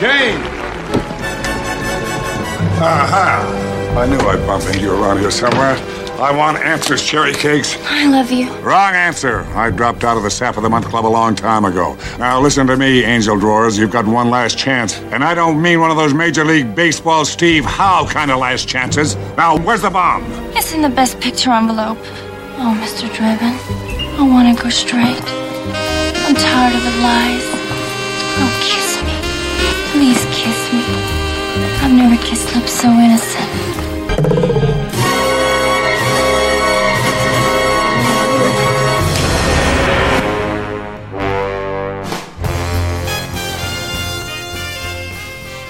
Jane! Aha! I knew I'd bump into you around here somewhere. I want answers, cherry cakes. I love you. Wrong answer. I dropped out of the Sap of the Month Club a long time ago. Now listen to me, Angel Drawers. You've got one last chance. And I don't mean one of those Major League Baseball Steve Howe kind of last chances. Now, where's the bomb? It's in the best picture envelope. Oh, Mr. Drebin, I want to go straight. I'm tired of the lies. Oh, kiss me. Please kiss me. I've never kissed lips so innocent.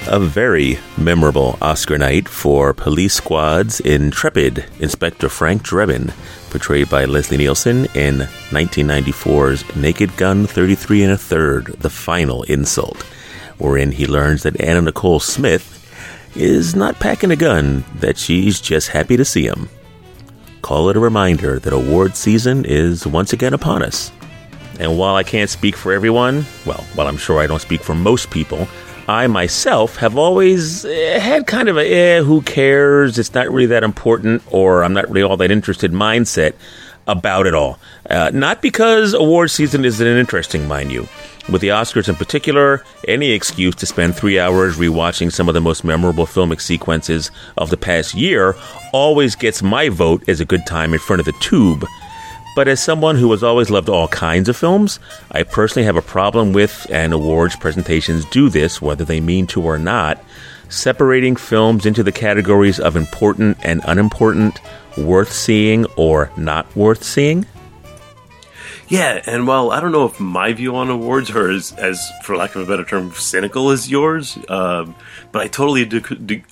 A very memorable Oscar night for police squad's intrepid Inspector Frank Drebin, portrayed by Leslie Nielsen in 1994's Naked Gun 33 and a Third, The Final Insult, wherein he learns that Anna Nicole Smith is not packing a gun, that she's just happy to see him. Call it a reminder that award season is once again upon us. And while I can't speak for everyone, well, while I'm sure I don't speak for most people, I myself have always eh, had kind of a, eh, who cares? It's not really that important, or I'm not really all that interested mindset about it all. Uh, not because award season isn't an interesting, mind you. With the Oscars in particular, any excuse to spend three hours rewatching some of the most memorable filmic sequences of the past year always gets my vote as a good time in front of the tube. But as someone who has always loved all kinds of films, I personally have a problem with, and awards presentations do this, whether they mean to or not, separating films into the categories of important and unimportant, worth seeing or not worth seeing. Yeah, and while I don't know if my view on awards are as, as for lack of a better term, cynical as yours, um, but I totally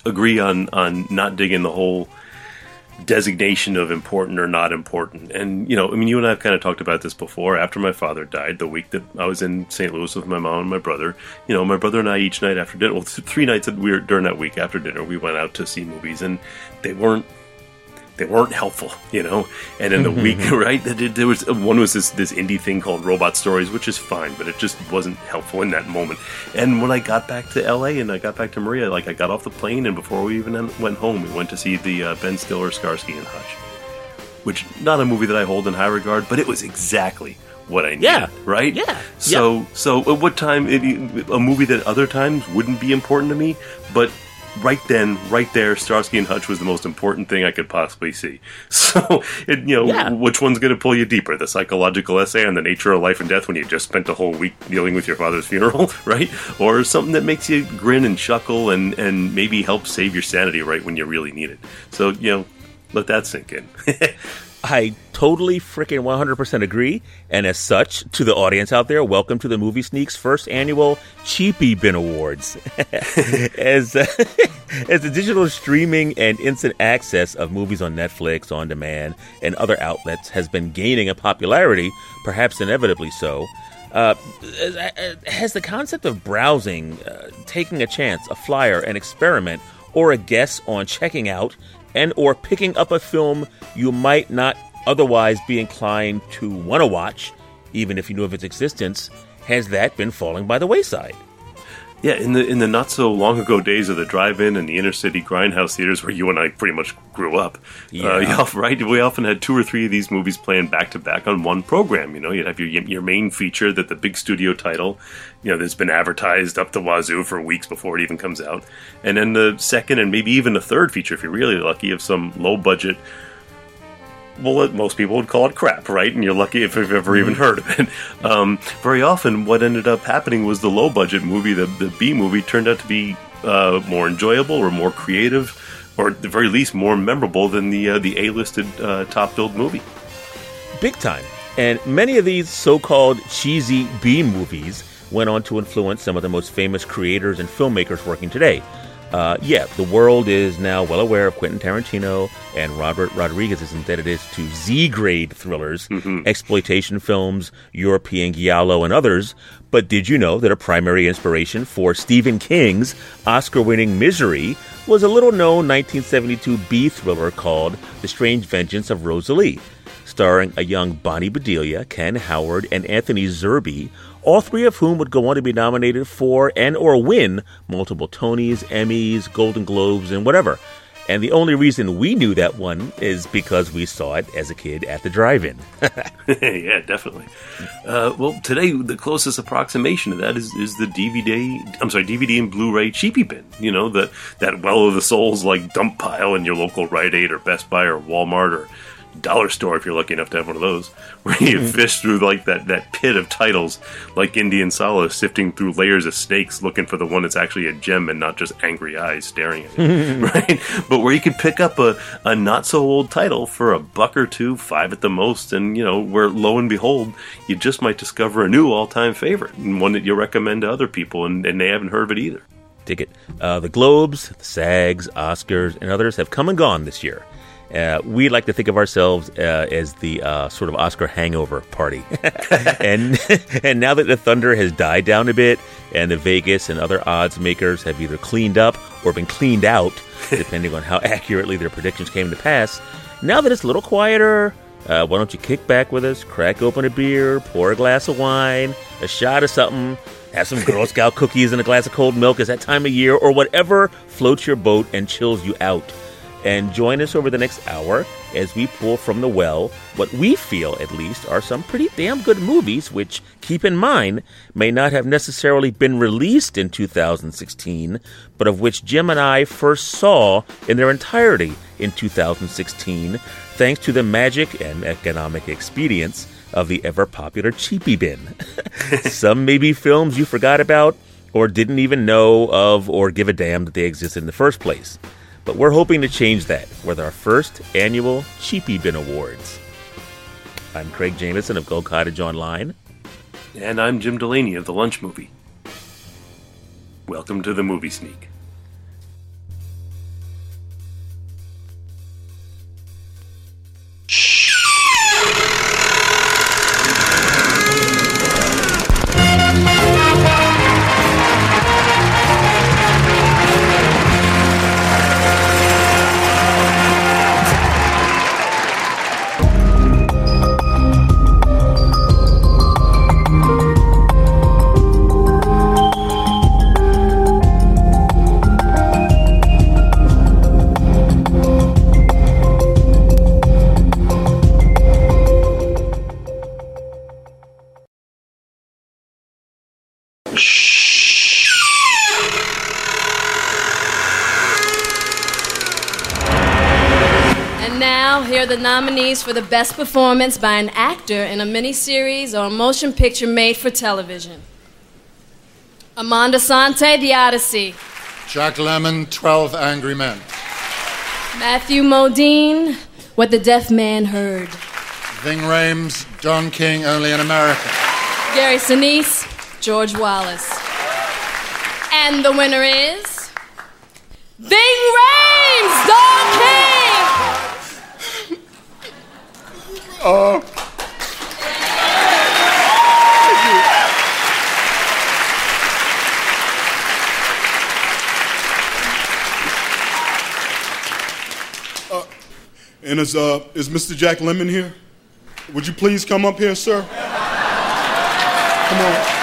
agree on on not digging the whole designation of important or not important. And you know, I mean, you and I have kind of talked about this before. After my father died, the week that I was in St. Louis with my mom and my brother, you know, my brother and I each night after dinner, well, th- three nights that we were during that week after dinner, we went out to see movies, and they weren't they weren't helpful, you know. And in the week, right, there was one was this this indie thing called Robot Stories, which is fine, but it just wasn't helpful in that moment. And when I got back to L.A. and I got back to Maria, like I got off the plane, and before we even went home, we went to see the uh, Ben Stiller, Starsky, and Hutch, which not a movie that I hold in high regard, but it was exactly what I needed. Yeah. right. Yeah. So so at what time it, a movie that other times wouldn't be important to me, but right then, right there, Starsky and Hutch was the most important thing I could possibly see. So, it, you know, Yeah. which one's going to pull you deeper? The psychological essay on the nature of life and death when you just spent a whole week dealing with your father's funeral, right? Or something that makes you grin and chuckle and, and maybe help save your sanity right when you really need it. So, you know, let that sink in. I totally freaking 100% agree. And as such, to the audience out there, welcome to the Movie Sneaks first annual Cheapy Bin Awards. as, uh, as the digital streaming and instant access of movies on Netflix, on demand, and other outlets has been gaining in popularity, perhaps inevitably so, uh, has the concept of browsing, uh, taking a chance, a flyer, an experiment, or a guess on checking out and or picking up a film you might not otherwise be inclined to want to watch, even if you knew of its existence, has that been falling by the wayside? Yeah, in the in the not so long ago days of the drive-in and the inner city grindhouse theaters where you and I pretty much grew up, Yeah. uh, you often- right? We often had two or three of these movies playing back to back on one program. You know, you'd have your your main feature that the big studio title, you know, that's been advertised up the wazoo for weeks before it even comes out, and then the second and maybe even the third feature, if you're really lucky, of some low budget well, most people would call it crap, right? And you're lucky if you've ever even heard of it. Um, very often, what ended up happening was the low budget movie, the, the B movie, turned out to be uh, more enjoyable or more creative, or at the very least, more memorable than the uh, the A listed uh, top billed movie. Big time. And many of these so called cheesy B movies went on to influence some of the most famous creators and filmmakers working today. Uh, yeah, the world is now well aware of Quentin Tarantino and Robert Rodriguez's indebtedness to Z grade thrillers, exploitation films, European giallo, and others. But did you know that a primary inspiration for Stephen King's Oscar winning Misery was a little known 1972 B thriller called The Strange Vengeance of Rosalie? starring a young Bonnie Bedelia, Ken Howard, and Anthony Zerbe, all three of whom would go on to be nominated for and or win multiple Tonys, Emmys, Golden Globes, and whatever. And the only reason we knew that one is because we saw it as a kid at the drive-in. yeah, definitely. Uh, well, today the closest approximation to that is, is the DVD. I'm sorry, DVD and Blu-ray cheapie bin. You know, the that well of the souls like dump pile in your local Rite Aid or Best Buy or Walmart or dollar store if you're lucky enough to have one of those, where you mm-hmm. fish through like that, that pit of titles, like Indy and Sallah, sifting through layers of snakes looking for the one that's actually a gem and not just angry eyes staring at it, right? But where you could pick up a, a not so old title for a buck or two, five at the most, and you know, where lo and behold, you just might discover a new all time favorite and one that you'll recommend to other people and, and they haven't heard of it either. Dig it. Uh, the Globes, the SAGs, Oscars, and others have come and gone this year. Uh, we like to think of ourselves uh, as the uh, sort of Oscar hangover party. and and now that the thunder has died down a bit, and the Vegas and other odds makers have either cleaned up or been cleaned out, depending on how accurately their predictions came to pass. Now that it's a little quieter, uh, why don't you kick back with us, crack open a beer, pour a glass of wine, a shot of something, have some Girl Scout cookies and a glass of cold milk. It's that time of year, or whatever floats your boat and chills you out and join us over the next hour as we pull from the well what we feel, at least, are some pretty damn good movies, which, keep in mind, may not have necessarily been released in 2016, but of which Jim and I first saw in their entirety in 2016, thanks to the magic and economic expedience of the ever popular Cheapie Bin. some may be films you forgot about or didn't even know of or give a damn that they existed in the first place. But we're hoping to change that with our first annual Cheapie Bin Awards. I'm Craig Jameson of GullCottage Online. And I'm Jim Delaney of The Lunch Movie. Welcome to the Movie Sneak. For the best performance by an actor in a miniseries or a motion picture made for television. Armand Assante, The Odyssey. Jack Lemmon, 12 Angry Men. Matthew Modine, What the Deaf Man Heard. Ving Rhames, Don King, Only in America. Gary Sinise, George Wallace. And the winner is. Ving Rhames, Uh, uh, and is uh is Mr. Jack Lemmon here? Would you please come up here, sir? Come on.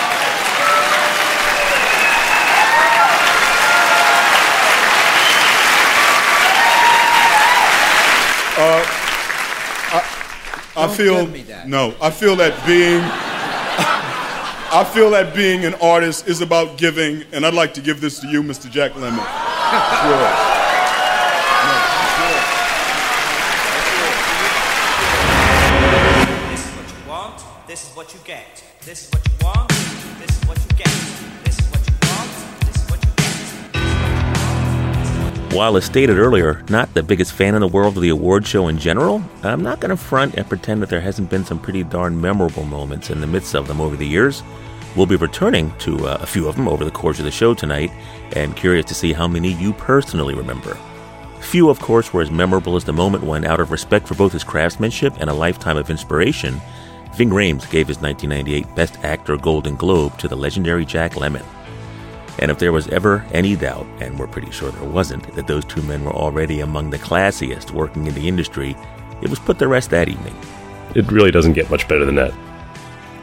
Uh, I feel no. I feel that being I feel that being an artist is about giving, and I'd like to give this to you, Mr. Jack Lemmon. sure. This is what you want. This is what you get. This is what you While, as stated earlier, not the biggest fan in the world of the award show in general, I'm not going to front and pretend that there hasn't been some pretty darn memorable moments in the midst of them over the years. We'll be returning to uh, a few of them over the course of the show tonight, and curious to see how many you personally remember. Few, of course, were as memorable as the moment when, out of respect for both his craftsmanship and a lifetime of inspiration, Ving Rhames gave his 1998 Best Actor Golden Globe to the legendary Jack Lemmon. And if there was ever any doubt, and we're pretty sure there wasn't, that those two men were already among the classiest working in the industry, it was put to rest that evening. it really doesn't get much better than that.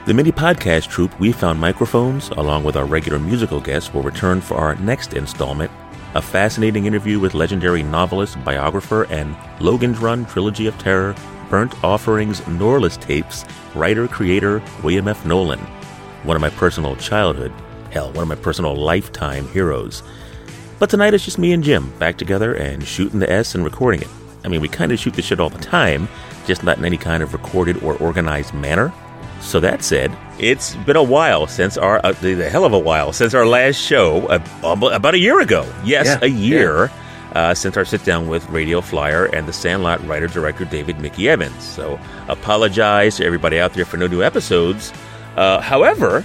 The mini podcast troupe We Found Microphones, along with our regular musical guests, will return for our next installment a fascinating interview with legendary novelist, biographer, and Logan's Run Trilogy of Terror, Burnt Offerings, Norliss tapes, writer creator William F. Nolan, one of my personal childhood, hell, one of my personal lifetime heroes. But tonight it's just me and Jim back together and shooting the S and recording it. I mean, we kind of shoot the shit all the time, just not in any kind of recorded or organized manner. So that said, it's been a while since our uh, the, hell of a while since our last show, uh, about a year ago. Yes, yeah, a year yeah. uh, since our sit down with Radio Flyer and the Sandlot writer director David Mickey Evans. So apologize to everybody out there for no new episodes. Uh, however,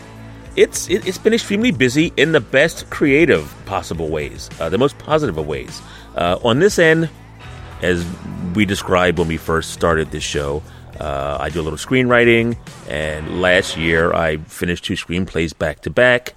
it's it, has been extremely busy in the best creative possible ways, uh, the most positive of ways. Uh, on this end, as we described when we first started this show. Uh, I do a little screenwriting, and last year I finished two screenplays back to back.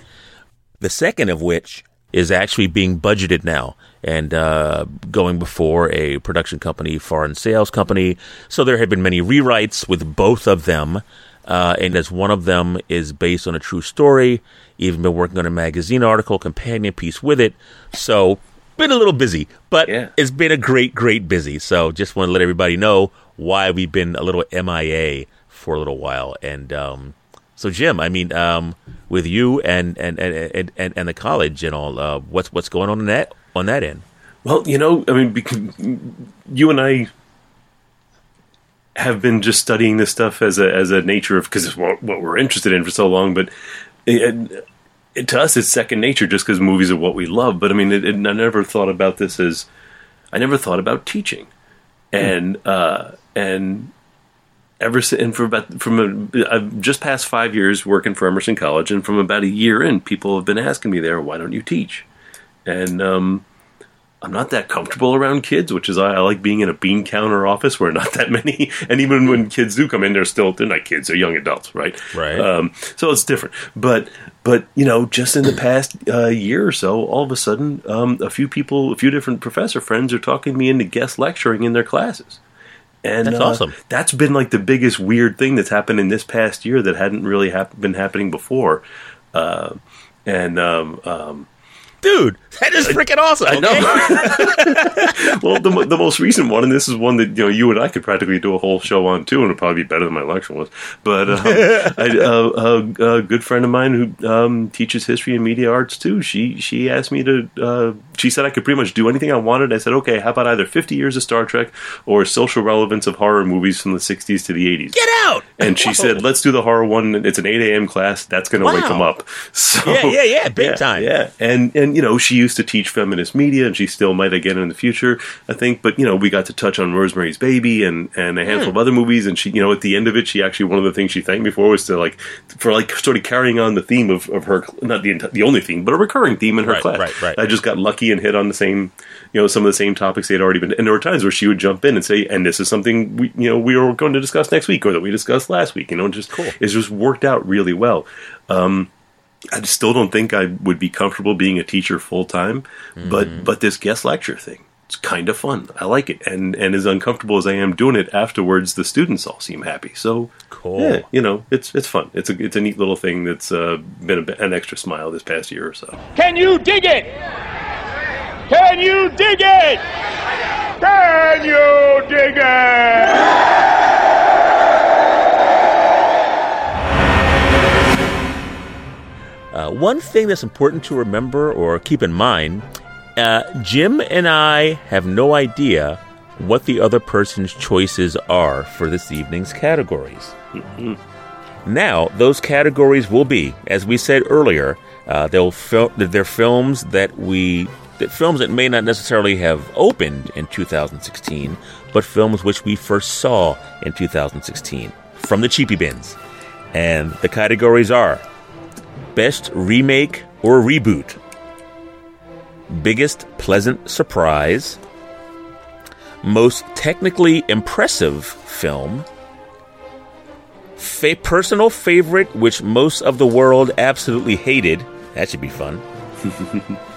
The second of which is actually being budgeted now and uh, going before a production company, foreign sales company. So there have been many rewrites with both of them. Uh, and as one of them is based on a true story, even been working on a magazine article, companion piece with it. So been a little busy, but yeah. it's been a great, great busy. So just want to let everybody know why we've been a little MIA for a little while. And um, so, Jim, I mean, um, with you and and, and and and the college and all, uh, what's what's going on in that on that end? Well, you know, I mean, you and I have been just studying this stuff as a as a nature of because it's what, what, we're interested in for so long, but. It, it, to us, it's second nature just because movies are what we love. But I mean, it, I never thought about this as I never thought about teaching, and hmm. uh, and ever since, and for about from a, I've just past five years working for Emerson College, and from about a year in, people have been asking me there, why don't you teach? And um, I'm not that comfortable around kids, which is I, I, like being in a bean counter office where not that many, and even when kids do come in, they're still they're not kids, they're young adults, right? Right. Um, so it's different, but but you know, just in the past uh, year or so, all of a sudden, um, a few people, a few different professor friends are talking me into guest lecturing in their classes. And that's uh, awesome. That's been like the biggest weird thing that's happened in this past year that hadn't really hap- been happening before. Uh, and um, um, dude, that is freaking awesome. I know. well, the, the most recent one, and this is one that you know you and I could practically do a whole show on too, and it'd probably be better than my lecture was. But um, I, uh, a, a, good friend of mine who um, teaches history and media arts too, she she asked me to. Uh, she said I could pretty much do anything I wanted. I said, okay, how about either 50 years of Star Trek or social relevance of horror movies from the 60s to the 80s? Get out! And she said, let's do the horror one. It's an 8 a.m. class. That's going to wow. wake them up. So, yeah, yeah, yeah, big yeah, time. Yeah, and and you know, she used to teach feminist media, and she still might again in the future, I think. But you know, we got to touch on Rosemary's Baby and and a handful mm. of other movies, and she, you know, at the end of it, she actually one of the things she thanked me for was to like for like sort of carrying on the theme of, of her, not the the only theme, but a recurring theme in her right, class. Right, right. I just got lucky and hit on the same, you know, some of the same topics they had already been. And there were times where she would jump in and say, "And this is something we, you know, we were going to discuss next week, or that we discussed last week." You know, just cool. it's just worked out really well. Um, I still don't think I would be comfortable being a teacher full time, mm-hmm. but but this guest lecture thing, it's kind of fun. I like it, and and as uncomfortable as I am doing it afterwards, the students all seem happy. So cool. Yeah, you know, it's it's fun. It's a it's a neat little thing that's uh, been a, an extra smile this past year or so. Can you dig it? Can you dig it? Can you dig it? Uh, one thing that's important to remember or keep in mind uh, Jim and I have no idea what the other person's choices are for this evening's categories. Mm-hmm. Now, those categories will be, as we said earlier, uh, they'll fil- they're films that we that films that may not necessarily have opened in 2016, but films which we first saw in 2016 from the cheapy bins. And the categories are Best Remake or Reboot. Biggest Pleasant Surprise. Most Technically Impressive Film. Fa- personal favorite, which most of the world absolutely hated. That should be fun.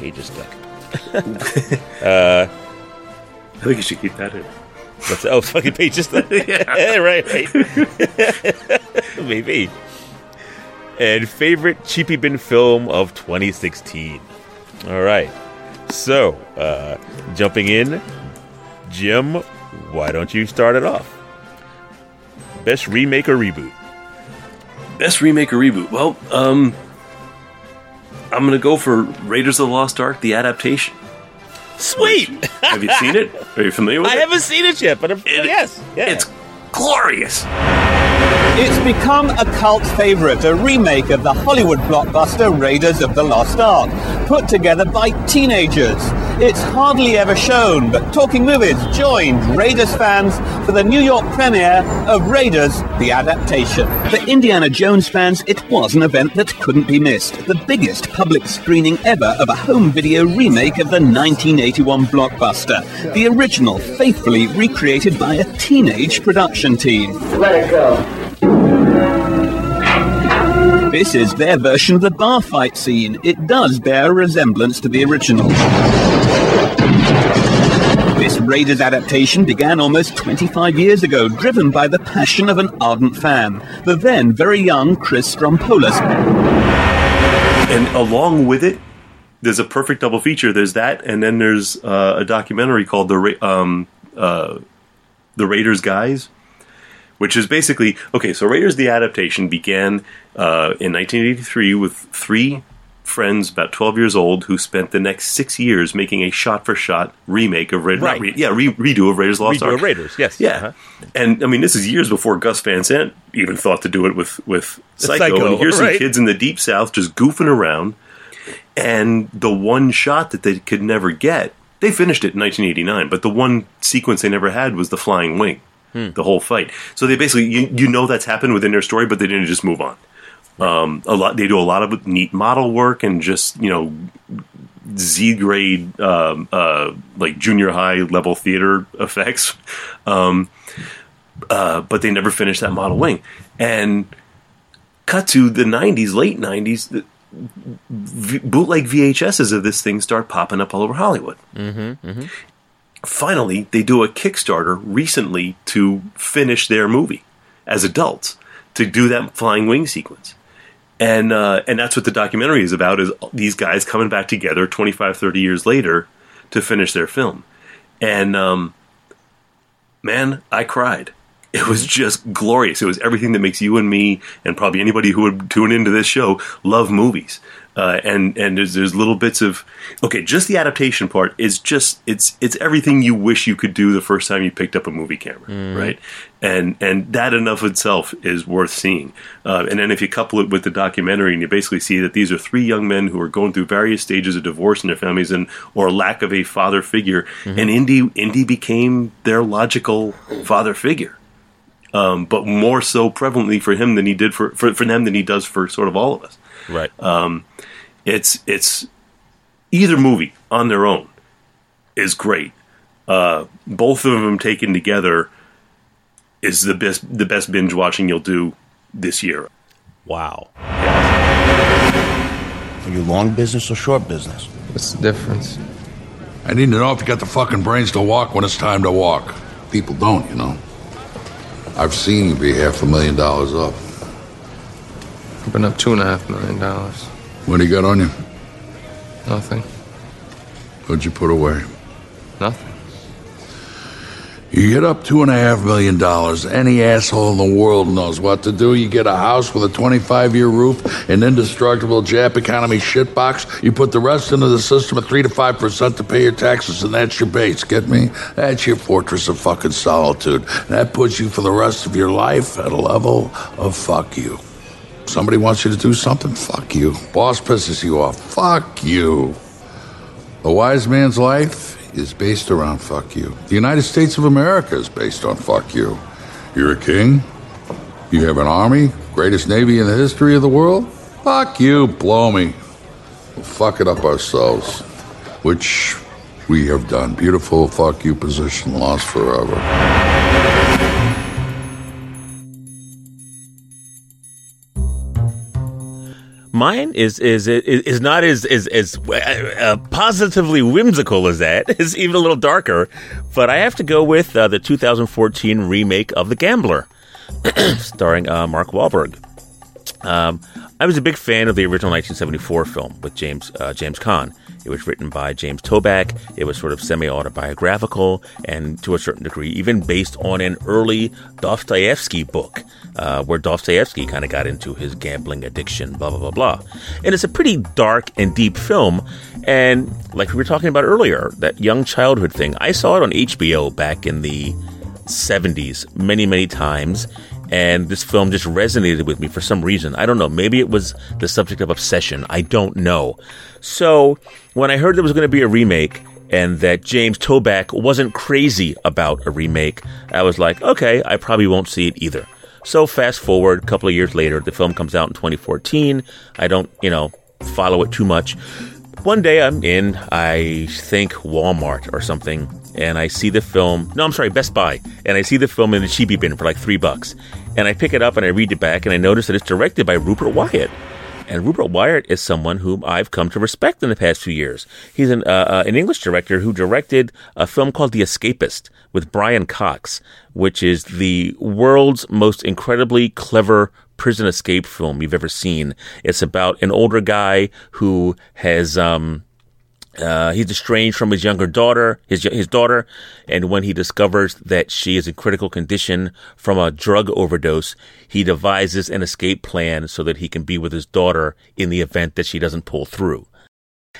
Fucking page stuck. uh, I think you should keep that in. What's oh fucking page just yeah. right, right. Maybe. And favorite cheapy bin film of 2016. All right. So, uh, jumping in, Jim, why don't you start it off? Best remake or reboot? Best remake or reboot? Well, um, I'm gonna go for Raiders of the Lost Ark, the adaptation. Sweet. Have you seen it? Are you familiar with I it? I haven't seen it yet, but It- yes, yeah. It's glorious. It's become a cult favorite, a remake of the Hollywood blockbuster Raiders of the Lost Ark, put together by teenagers. It's hardly ever shown, but Talking Movies joined Raiders fans for the New York premiere of Raiders, the adaptation. For Indiana Jones fans, it was an event that couldn't be missed. The biggest public screening ever of a home video remake of the 1981 blockbuster. The original faithfully recreated by a teenage production team. Let it go. This is their version of the bar fight scene. It does bear a resemblance to the original. This Raiders adaptation began almost 25 years ago, driven by the passion of an ardent fan, the then very young Chris Strompolos. And along with it, there's a perfect double feature. There's that, and then there's uh, a documentary called the Ra- um, uh, the Raiders Guys, which is basically okay. So Raiders the adaptation began uh, in 1983 with three friends about 12 years old who spent the next six years making a shot-for-shot remake of Raiders. Right. Re- yeah, re- redo of Raiders Lost Redo Ark. of Raiders, yes. Yeah, Uh-huh. and I mean this is years before Gus Van Sant even thought to do it with with Psycho. Psycho, and here's right. some kids in the deep south just goofing around, and the one shot that they could never get, they finished it in 1989. But the one sequence they never had was the flying wing, Hmm. the whole fight. So they basically you, you know that's happened within their story, but they didn't just move on. Um, a lot they do a lot of neat model work and just you know Z grade, um, uh, like junior high level theater effects. Um, uh, but they never finished that model wing. And cut to the 90s, late 90s, the, v- bootleg VHSs of this thing start popping up all over Hollywood. Mm-hmm, mm-hmm. Finally, they do a Kickstarter recently to finish their movie as adults to do that flying wing sequence. And uh, and that's what the documentary is about is these guys coming back together 25 30 years later to finish their film. And um, man i cried. It was just glorious. It was everything that makes you and me and probably anybody who would tune into this show love movies uh, and and there's, there's little bits of okay just the adaptation part is just it's it's everything you wish you could do the first time you picked up a movie camera Mhm. right and and that enough itself is worth seeing. Uh, and then if you couple it with the documentary, and you basically see that these are three young men who are going through various stages of divorce in their families and or lack of a father figure, and Indy Indy became their logical father figure. Um, but more so prevalently for him than he did for, for for them than he does for sort of all of us. Right. Um, it's it's either movie on their own is great. Uh, both of them taken together is the best the best binge watching you'll do this year. Wow. Are you long business or short business? What's the difference? I need to know if you got the fucking brains to walk when it's time to walk. People don't, you know. I've seen you be half a million dollars up. I've been up two and a half million dollars. What do you got on you? Nothing. What'd you put away? Nothing. You get up two and a half million dollars. Any asshole in the world knows what to do. You get a house with a 25 year roof, an indestructible Jap economy shitbox. You put the rest into the system at 3 to 5% to pay your taxes, and that's your base. Get me? That's your fortress of fucking solitude. That puts you for the rest of your life at a level of fuck you. Somebody wants you to do something? Fuck you. Boss pisses you off? Fuck you. A wise man's life is based around fuck you. The United States of America is based on fuck you. You're a king. You have an army, greatest navy in the history of the world. Fuck you, blow me. We'll fuck it up ourselves, which we have done. Beautiful fuck you position lost forever. Mine is is is, is not as as, as uh, positively whimsical as that. It's even a little darker, but I have to go with uh, the 2014 remake of The Gambler, starring uh, Mark Wahlberg. Um, I was a big fan of the original 1974 film with James uh, James Caan. It was written by James Toback. It was sort of semi autobiographical and to a certain degree even based on an early Dostoevsky book, uh, where Dostoevsky kind of got into his gambling addiction, blah, blah, blah, blah. And it's a pretty dark and deep film. And like we were talking about earlier, that young childhood thing, I saw it on HBO back in the 70s many, many times and this film just resonated with me for some reason. I don't know. Maybe it was the subject of obsession. I don't know. So when I heard there was going to be a remake and that James Toback wasn't crazy about a remake, I was like, okay, I probably won't see it either. So fast forward a couple of years later, the film comes out in 2014. I don't, you know, follow it too much. One day I'm in, I think Walmart or something, and I see the film. No, I'm sorry, Best Buy, and I see the film in the cheapy bin for like three bucks. And I pick it up and I read it back, and I notice that it's directed by Rupert Wyatt. And Rupert Wyatt is someone whom I've come to respect in the past few years. He's an, uh, uh, an English director who directed a film called The Escapist with Brian Cox, which is the world's most incredibly clever prison escape film you've ever seen. It's about an older guy who has um, uh, he's estranged from his younger daughter, his his daughter, and when he discovers that she is in critical condition from a drug overdose, he devises an escape plan so that he can be with his daughter in the event that she doesn't pull through.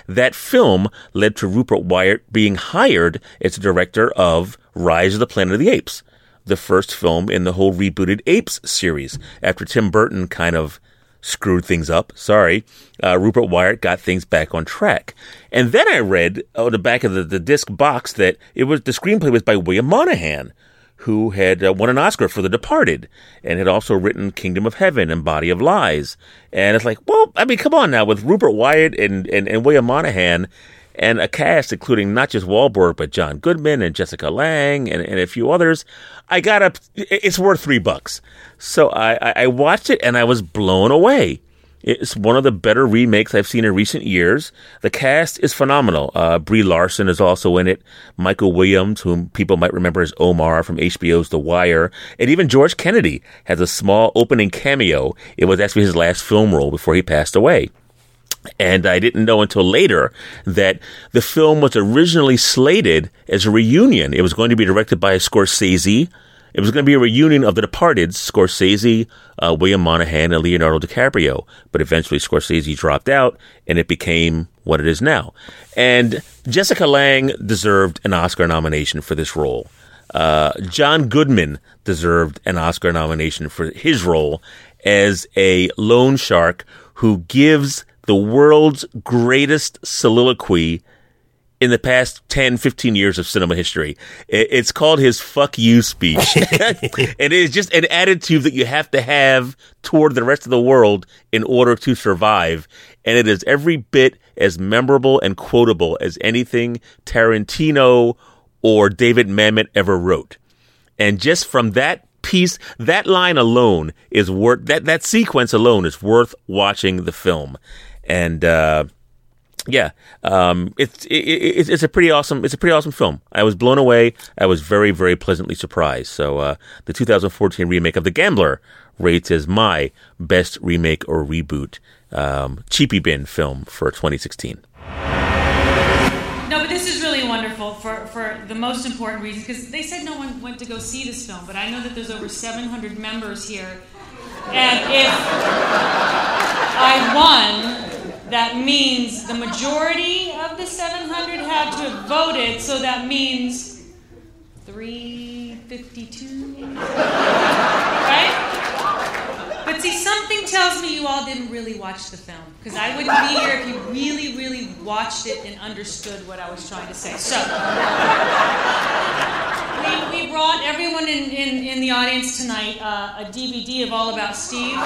That film led to Rupert Wyatt being hired as the director of Rise of the Planet of the Apes, the first film in the whole rebooted Apes series, after Tim Burton kind of screwed things up. Sorry. Uh, Rupert Wyatt got things back on track. And then I read on the back of the, the disc box that it was the screenplay was by William Monahan, who had uh, won an Oscar for The Departed and had also written Kingdom of Heaven and Body of Lies. And it's like, well, I mean, come on now, with Rupert Wyatt and, and, and William Monahan and a cast including not just Wahlberg, but John Goodman and Jessica Lange and, and a few others, I got up, it's worth three bucks. So I, I watched it and I was blown away. It's one of the better remakes I've seen in recent years. The cast is phenomenal. Uh, Brie Larson is also in it. Michael Williams, whom people might remember as Omar from HBO's The Wire, and even George Kennedy has a small opening cameo. It was actually his last film role before he passed away. And I didn't know until later that the film was originally slated as a reunion. It was going to be directed by Scorsese, it was going to be a reunion of the departed Scorsese, uh, William Monahan, and Leonardo DiCaprio. But eventually Scorsese dropped out and it became what it is now. And Jessica Lange deserved an Oscar nomination for this role. Uh, John Goodman deserved an Oscar nomination for his role as a loan shark who gives the world's greatest soliloquy in the past 10, 15 years of cinema history. It's called his fuck you speech. and it is just an attitude that you have to have toward the rest of the world in order to survive. And it is every bit as memorable and quotable as anything Tarantino or David Mamet ever wrote. And just from that piece, that line alone is worth, that, that sequence alone is worth watching the film. And, uh, yeah, um, it's it, it, it's a pretty awesome it's a pretty awesome film. I was blown away. I was very very pleasantly surprised. So uh, the 2014 remake of The Gambler rates as my best remake or reboot um, cheapy bin film for 2016. No, but this is really wonderful for, for the most important reason because they said no one went to go see this film, but I know that there's over 700 members here, and if I won that means the majority of the 700 had to have voted, so that means 352. right? But see, something tells me you all didn't really watch the film, because I wouldn't be here if you really, really watched it and understood what I was trying to say. So, we, we brought everyone in, in, in the audience tonight uh, a DVD of All About Steve.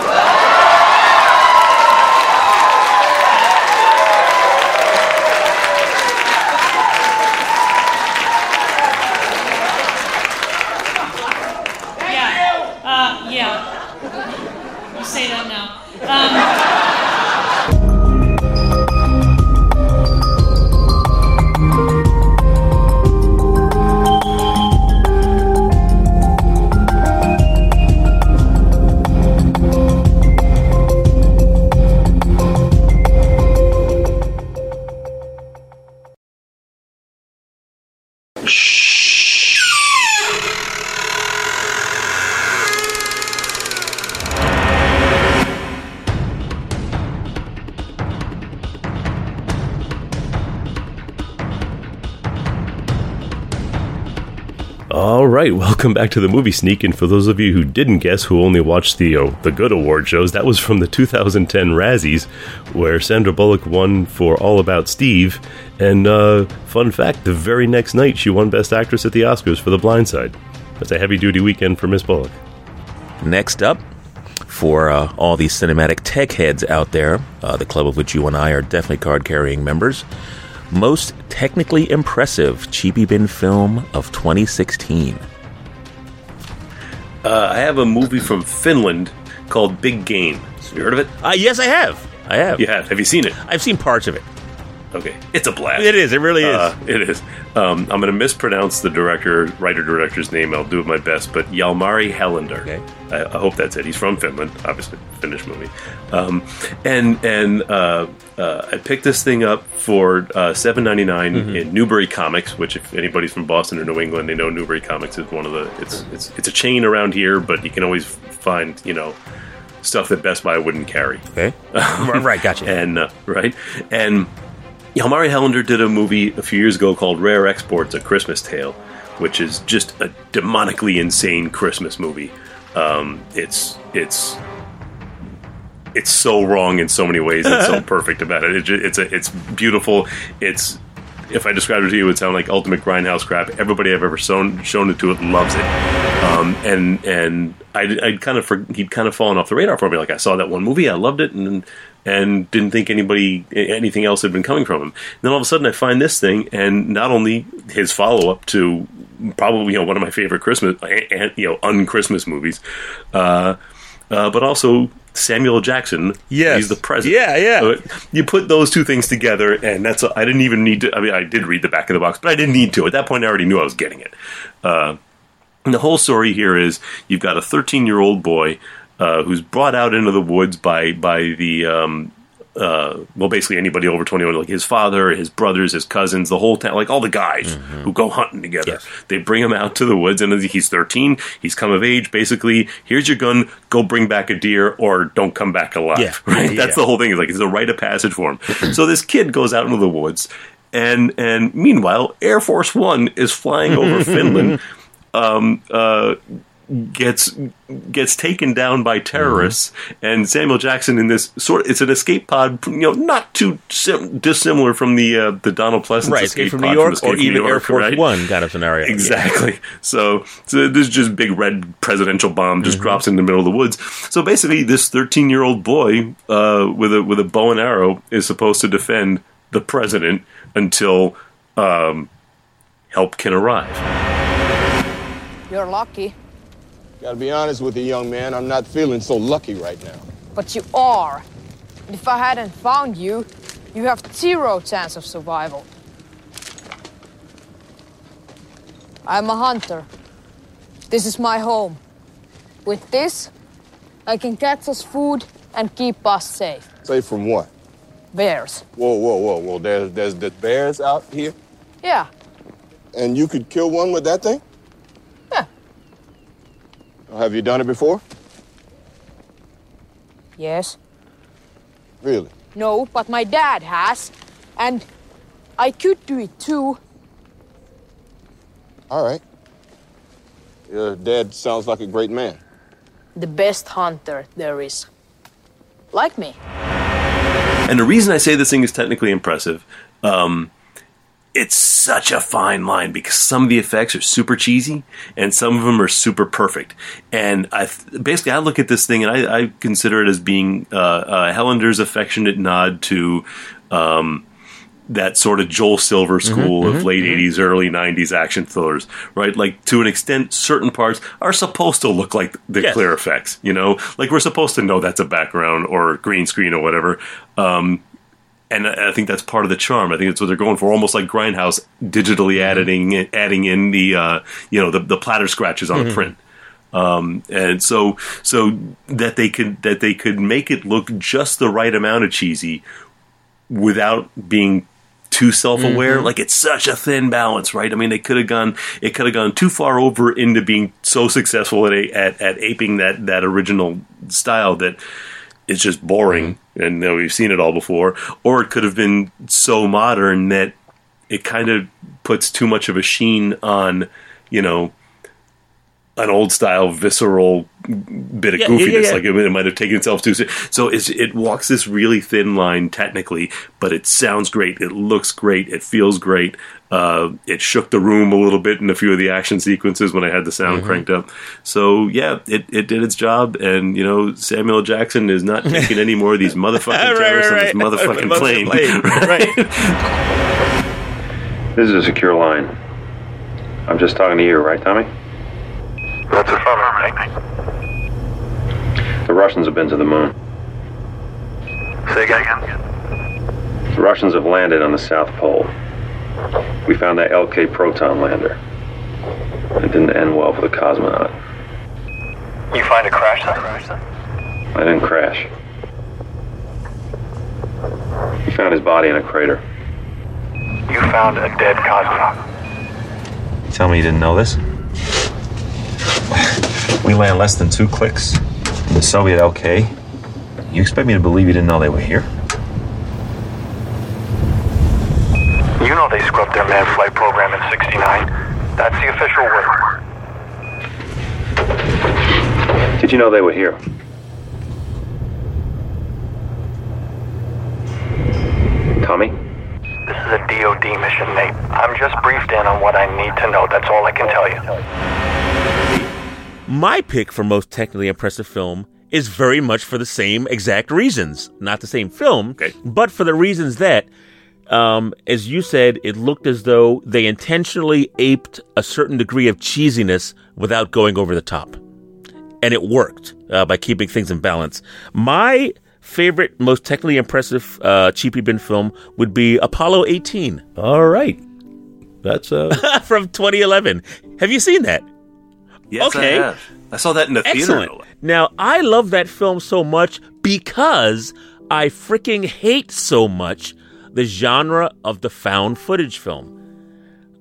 Yeah. You say that now. Um, right, welcome back to the movie sneak. And for those of you who didn't guess, who only watched the uh, the good award shows, that was from the 2010 Razzies, where Sandra Bullock won for All About Steve. And uh, fun fact: the very next night, she won Best Actress at the Oscars for The Blind Side. That's a heavy duty weekend for Miss Bullock. Next up, for uh, all these cinematic tech heads out there, uh, the club of which you and I are definitely card carrying members, most technically impressive Cheapy Bin film of 2016. Uh, I have a movie from Finland called Big Game. Have you heard of it? Uh, yes, I have. I have. You have. Have you seen it? I've seen parts of it. Okay, it's a blast. It is. It really is. Uh, it is. Um, I'm going to mispronounce the director, writer director's name. I'll do my best, but Jalmari Helander. Okay. I, I hope that's it. He's from Finland, obviously Finnish movie. Um, and and uh, uh, I picked this thing up for uh, seven ninety Mm-hmm. in Newbury Comics, which if anybody's from Boston or New England, they know Newbury Comics is one of the. It's it's it's a chain around here, but you can always find you know stuff that Best Buy wouldn't carry. Okay. right, right, gotcha. And uh, right, and Jalmari Helander did a movie a few years ago called Rare Exports: A Christmas Tale, which is just a demonically insane Christmas movie. Um, it's it's it's so wrong in so many ways and so perfect about it. it it's a, it's beautiful. It's if I described it to you, it would sound like ultimate grindhouse crap. Everybody I've ever shown shown it to it loves it. Um, and and I I kind of for, he'd kind of fallen off the radar for me. Like I saw that one movie, I loved it, and and didn't think anybody anything else had been coming from him. then all of a sudden, I find this thing, and not only his follow up to probably you know one of my favorite Christmas and you know un Christmas movies, uh, uh, but also Samuel Jackson. Yes. he's the president. Yeah, yeah. So you put those two things together, and that's I didn't even need to. I mean, I did read the back of the box, but I didn't need to. At that point, I already knew I was getting it. Uh, and the whole story here is you've got a 13 year old boy uh, who's brought out into the woods by by the um, uh, well, basically anybody over 21, like his father, his brothers, his cousins, the whole town, like all the guys who go hunting together. They bring him out to the woods, and he's 13. He's come of age. Basically, here's your gun. Go bring back a deer, or don't come back alive. Yeah. Right? Yeah. That's the whole thing. It's like it's a rite of passage for him. so this kid goes out into the woods, and and meanwhile, Air Force One is flying over Finland. Um, uh, gets gets taken down by terrorists and Samuel Jackson in this sort it's an escape pod you know not too sim- dissimilar from the uh, the Donald Pleasence Right, escape, Escape from pod New York Escape or from New even Air Force right? One kind of scenario. Exactly. So, so this just big red presidential bomb Mm-hmm. just drops in the middle of the woods. So basically, this 13 year old boy uh, with a with a bow and arrow is supposed to defend the president until um, help can arrive. You're lucky, Gotta be honest with you, young man. I'm not feeling so lucky right now. but you are. And if I hadn't found you, you have zero chance of survival. I'm a hunter. This is my home. With this, I can catch us food and keep us safe. Safe from what? Bears. Whoa, whoa, whoa, whoa. There's, there's the bears out here, Yeah, and you could kill one with that thing? Yeah. Have you done it before? yes. Really? No, but my dad has. And I could do it too. All right. Your dad sounds like a great man. The best hunter there is. Like me. And the reason I say this thing is technically impressive, um, it's such a fine line because some of the effects are super cheesy and some of them are super perfect. And I th- basically I look at this thing and I, I consider it as being uh, uh, Helander's affectionate nod to. Um, that sort of Joel Silver school of mhm, late mhm. 80s, early 90s action thrillers, right? Like, to an extent, certain parts are supposed to look like the Yes. clear effects, you know? Like, we're supposed to know that's a background or green screen or whatever. Um, and I I think that's part of the charm. I think that's what they're going for, almost like Grindhouse, digitally adding adding in the uh, you know the, the platter scratches on a Mhm. print, um, and so so that they could that they could make it look just the right amount of cheesy without being too self-aware. Mhm. Like it's such a thin balance, right? I mean, they could have gone, it could have gone too far over into being so successful at at, at aping that that original style that it's just boring, and know, we've seen it all before. Or it could have been so modern that it kind of puts too much of a sheen on, you know, an old style visceral bit of Yeah, yeah, goofiness. yeah, yeah. Like it, it might have taken itself too. se- So it's, it walks this really thin line technically, but it sounds great. It looks great. It feels great. Uh, it shook the room a little bit in a few of the action sequences when I had the sound Mhm. cranked up. So yeah, it, it did its job. And you know, Samuel Jackson is not taking any more of these motherfucking Right, terrorists right, on this right. motherfucking Motherfucking plane. right. This is a secure line. I'm just talking to you, right, Tommy? That's affirmative. The Russians have been to the moon. Say again. The Russians have landed on the South Pole. We found that LK Proton lander. It didn't end well for the cosmonaut. You find a crash site? I didn't crash. We found his body in a crater. You found a dead cosmonaut. Tell me you didn't know this? We land less than two clicks from the Soviet LK. You expect me to believe you didn't know they were here? You know they scrubbed their manned flight program in 69. That's the official word. Did you know they were here? Tommy? This is a DOD mission, Nate. I'm just briefed in on what I need to know. That's all I can tell you. My pick for most technically impressive film is very much for the same exact reasons. Not the same film, but for the reasons that, um, as you said, it looked as though they intentionally aped a certain degree of cheesiness without going over the top. And it worked uh, by keeping things in balance. My favorite, most technically impressive uh, cheapy bin film would be Apollo 18. All right. That's uh from 2011. Have you seen that? Yes, Okay. I have. I saw that in the theater. Now, I love that film so much because I freaking hate so much the genre of the found footage film.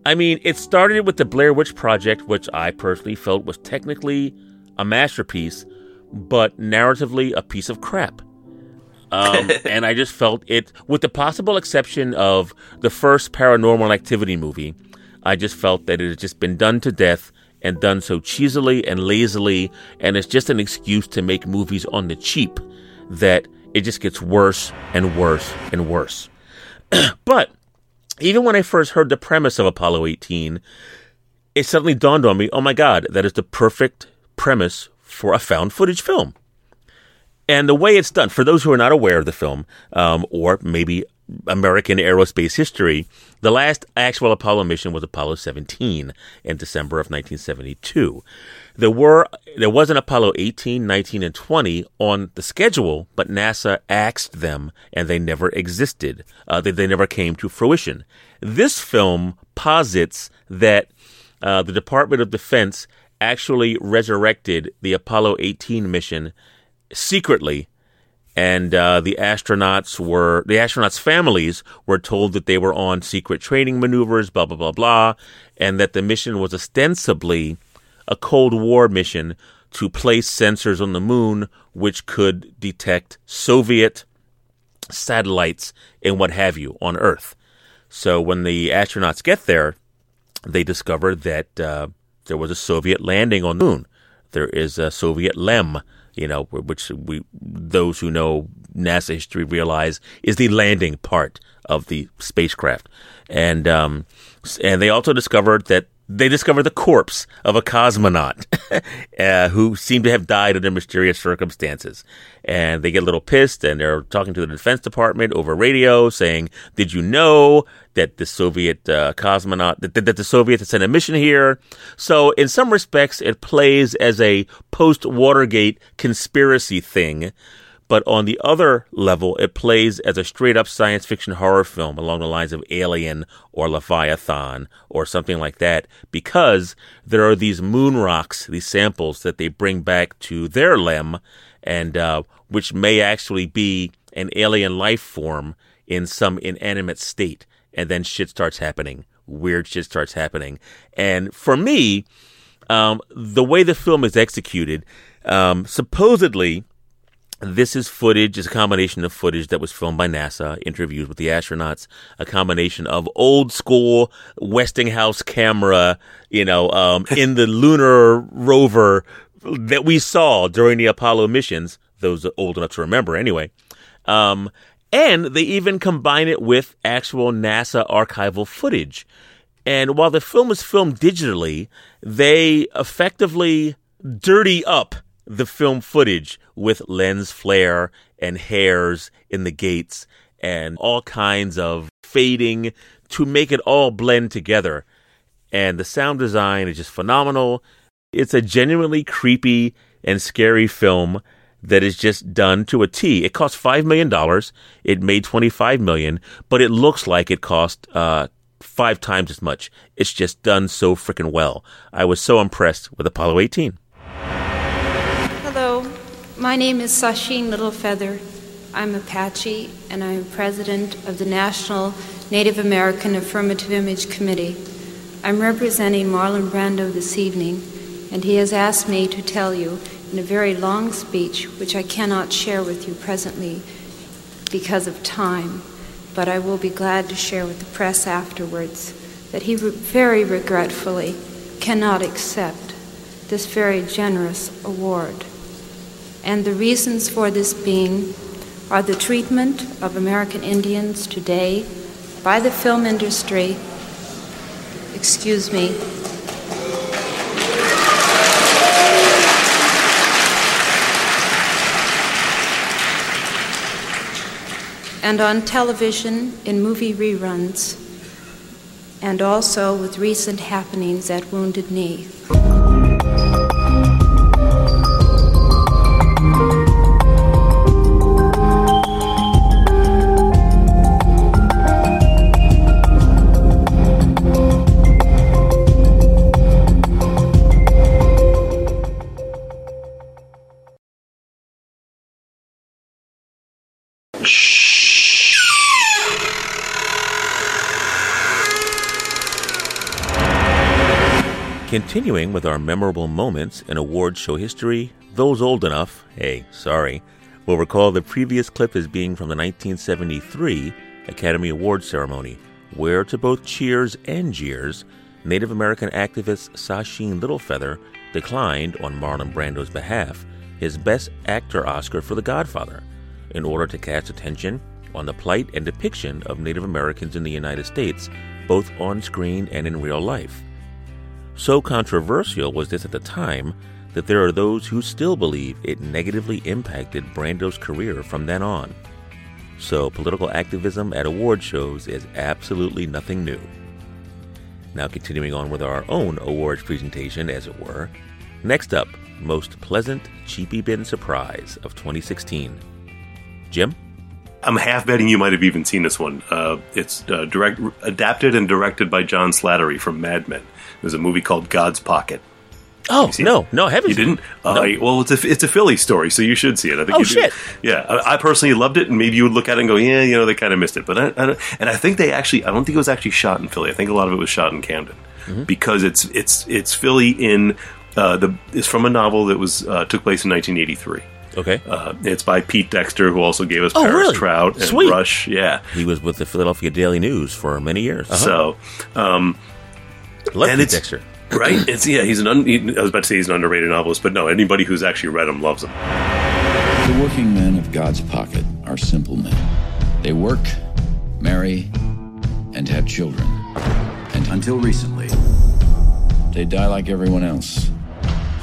I mean, it started with the Blair Witch Project, which I personally felt was technically a masterpiece, but narratively a piece of crap. Um, and I just felt it, with the possible exception of the first paranormal activity movie, I just felt that it had just been done to death and done so cheesily and lazily, and it's just an excuse to make movies on the cheap that it just gets worse and worse and worse. but even when I first heard the premise of Apollo 18, it suddenly dawned on me oh my God, that is the perfect premise for a found footage film. And the way it's done, for those who are not aware of the film, um, or maybe American aerospace history, the last actual Apollo mission was Apollo 17 in December of 1972. There were there was an Apollo 18, 19, and 20 on the schedule, but NASA axed them, and they never existed. Uh, they, they never came to fruition. This film posits that uh, the Department of Defense actually resurrected the Apollo 18 mission secretly and uh, the astronauts were the astronauts' families were told that they were on secret training maneuvers, blah blah blah blah, and that the mission was ostensibly a Cold War mission to place sensors on the moon which could detect Soviet satellites and what have you on Earth. So when the astronauts get there, they discover that uh, there was a Soviet landing on the moon. There is a Soviet LEM, you know, which we those who know NASA history realize is the landing part of the spacecraft, and um, and they also discovered that they discover the corpse of a cosmonaut uh, who seemed to have died under mysterious circumstances. And they get a little pissed and they're talking to the Defense Department over radio saying, Did you know that the Soviet uh, cosmonaut, that, that the Soviets had sent a mission here? So, in some respects, it plays as a post Watergate conspiracy thing. But on the other level, it plays as a straight up science fiction horror film along the lines of Alien or Leviathan or something like that, because there are these moon rocks, these samples that they bring back to their LEM, and uh, which may actually be an alien life form in some inanimate state. and then shit starts happening. Weird shit starts happening. And for me, um, the way the film is executed, um, supposedly, this is footage, it's a combination of footage that was filmed by NASA, interviews with the astronauts, a combination of old school Westinghouse camera, you know, um, in the lunar rover that we saw during the Apollo missions, those old enough to remember anyway. Um, and they even combine it with actual NASA archival footage. And while the film is filmed digitally, they effectively dirty up the film footage with lens flare and hairs in the gates and all kinds of fading to make it all blend together. And the sound design is just phenomenal. It's a genuinely creepy and scary film that is just done to a T. It cost five million dollars. It made twenty five million, but it looks like it cost uh, five times as much. It's just done so freaking well. I was so impressed with Apollo 18. My name is Sacheen Littlefeather. I'm Apache, and I'm president of the National Native American Affirmative Image Committee. I'm representing Marlon Brando this evening, and he has asked me to tell you in a very long speech, which I cannot share with you presently because of time, but I will be glad to share with the press afterwards, that he very regretfully cannot accept this very generous award. And the reasons for this being are the treatment of American Indians today by the film industry, excuse me, and on television in movie reruns, and also with recent happenings at Wounded Knee. Continuing with our memorable moments in award show history, those old enough, hey, sorry, will recall the previous clip as being from the 1973 Academy Awards ceremony, where to both cheers and jeers, Native American activist Sacheen Littlefeather declined on Marlon Brando's behalf his Best Actor Oscar for The Godfather in order to cast attention on the plight and depiction of Native Americans in the United States, both on screen and in real life. So controversial was this at the time that there are those who still believe it negatively impacted Brando's career from then on. So political activism at award shows is absolutely nothing new. Now, continuing on with our own awards presentation, as it were. Next up, most pleasant cheapy bin surprise of 2016. Jim? I'm half betting you might have even seen this one. Uh, it's uh, direct, adapted and directed by John Slattery from Mad Men. There's a movie called God's Pocket. Oh no, no, I haven't. You didn't? Uh, well, it's a it's a Philly story, so you should see it. I think. Oh, you do. shit. Yeah, I, I personally loved it, and maybe you would look at it and go, yeah, you know, they kind of missed it. But I, I don't, and I think they actually, I don't think it was actually shot in Philly. I think a lot of it was shot in Camden Mm-hmm. because it's it's it's Philly in uh, the it's from a novel that was uh, took place in 1983. Okay. Uh, it's by Pete Dexter, who also gave us Oh, Paris really? Trout and Sweet. Rush. Yeah. He was with the Philadelphia Daily News for many years. So, um, Love and Pete it's Dexter. right. It's yeah. He's an. Un, he, I was about to say he's an underrated novelist, but no. Anybody who's actually read him loves him. The working men of God's pocket are simple men. They work, marry, and have children. And until recently, they die like everyone else.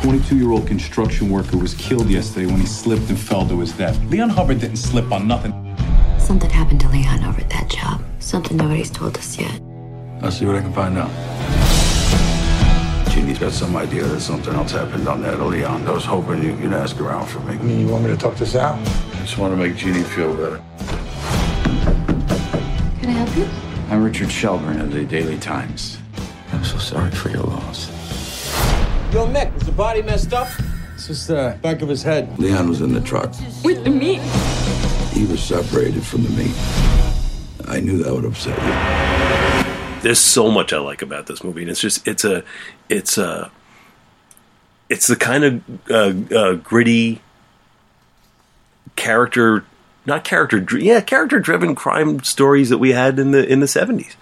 22 year old construction worker was killed yesterday when he slipped and fell to his death. Leon Hubbard didn't slip on nothing. Something happened to Leon over at that job. Something nobody's told us yet. I'll see what I can find out. Jeannie's got some idea that something else happened on that Leon. I was hoping you could ask around for me. I mean, You want me to talk this out? I just want to make Jeannie feel better. Can I help you? I'm Richard Shelburne of the Daily Times. I'm so sorry for your loss. Yo, Mick, was the body messed up? It's just the back of his head. Leon was in the truck. With the meat. He was separated from the meat. I knew that would upset you. There's so much I like about this movie, and it's just it's a it's a it's the kind of uh, uh, gritty character not character yeah character driven crime stories that we had in the in the 70s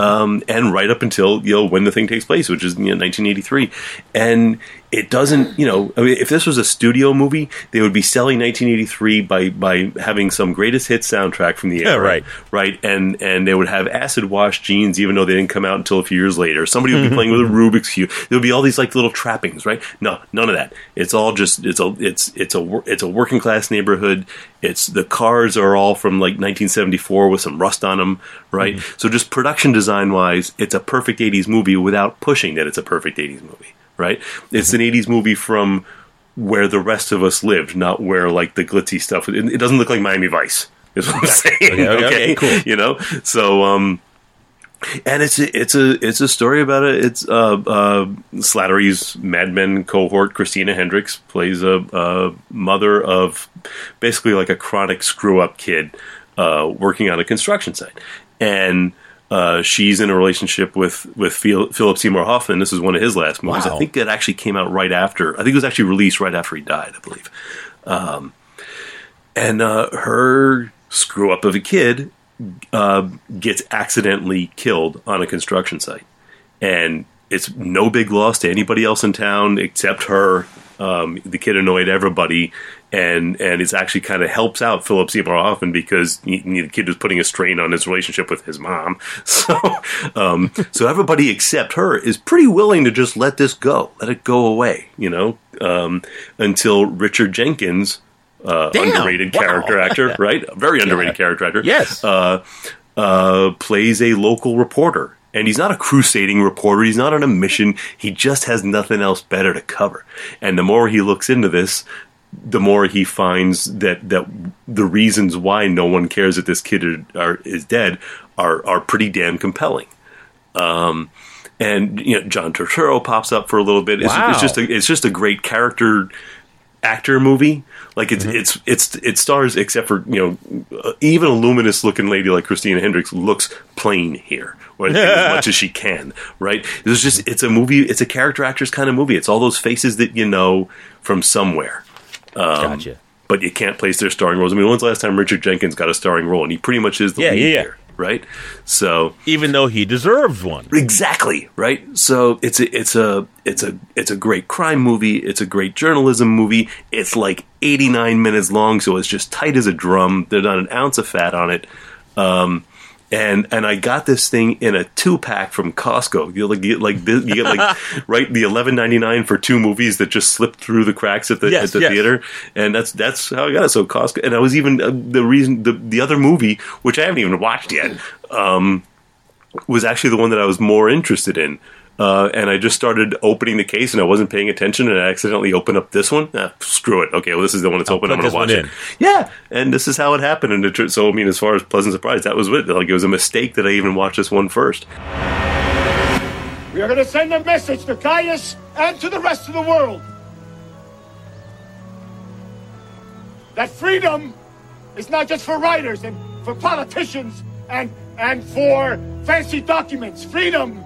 um, and right up until you know when the thing takes place which is you know, 1983 and it doesn't you know I mean, if this was a studio movie they would be selling 1983 by by having some greatest hits soundtrack from the Yeah, era right. right? And and they would have acid wash jeans even though they didn't come out until a few years later. Somebody would be mm-hmm. playing with a rubik's cube. There would be all these like little trappings right? No none of that. It's all just it's a it's it's a it's a working class neighborhood. It's the cars are all from like 1974 with some rust on them right? Mm-hmm. So just production design wise it's a perfect 80s movie without pushing that it's a perfect 80s movie right it's an 80s movie from where the rest of us lived not where like the glitzy stuff it, it doesn't look like miami vice is what i'm saying Okay, okay, okay, cool. you know so um and it's a, it's a it's a story about it. It's uh, uh, Slattery's Mad Men cohort. Christina Hendricks plays a, a mother of basically like a chronic screw up kid uh, working on a construction site, and uh, she's in a relationship with with Phil, Philip Seymour Hoffman. This is one of his last movies. Wow. I think it actually came out right after. I think it was actually released right after he died. I believe. Um, and uh, her screw up of a kid uh, gets accidentally killed on a construction site, and it's no big loss to anybody else in town except her. Um, the kid annoyed everybody, and and it's actually kind of helps out Philip Seymour Hoffman because he, the kid was putting a strain on his relationship with his mom. So, um, so everybody except her is pretty willing to just let this go, let it go away, you know, um, until Richard Jenkins, uh, Damn, underrated wow. character actor, right? A very underrated character actor. Yes. Uh, uh, plays a local reporter. And he's not a crusading reporter. He's not on a mission. He just has nothing else better to cover. And the more he looks into this, the more he finds that that the reasons why no one cares that this kid are, are, is dead are are pretty damn compelling. Um, and you know, John Turturro pops up for a little bit. It's, Wow. it's just a, it's just a great character actor movie. Like it's it's it's it stars except for you know uh, even a luminous looking lady like Christina Hendricks looks plain here. Or as much as she can, right? It's just it's a movie. It's a character actors kind of movie. It's all those faces that you know from somewhere. Um, Gotcha. But you can't place their starring roles. I mean, when's the last time Richard Jenkins got a starring role? And he pretty much is the Yeah, lead yeah, yeah. here, right? So even though he deserves one. Exactly right. So it's a it's a it's a it's a great crime movie. It's a great journalism movie. It's like 89 minutes long, so it's just tight as a drum. There's not an ounce of fat on it. Um, and and I got this thing in a two pack from Costco. You like get like you get like right the eleven ninety nine for two movies that just slipped through the cracks at the Yes, at the yes. theater, and that's that's how I got it. So Costco, and I was even uh, the reason the the other movie which I haven't even watched yet. Um, was actually the one that I was more interested in. Uh, and I just started opening the case, and I wasn't paying attention, and I accidentally opened up this one. Ah, screw it. Okay, well, this is the one that's open. I'm going to watch it. Yeah, and this is how it happened. And it, so, I mean, as far as pleasant surprise, that was it. Like it was a mistake that I even watched this one first. We are going to send a message to Calles and to the rest of the world that freedom is not just for writers and for politicians and and for fancy documents. Freedom.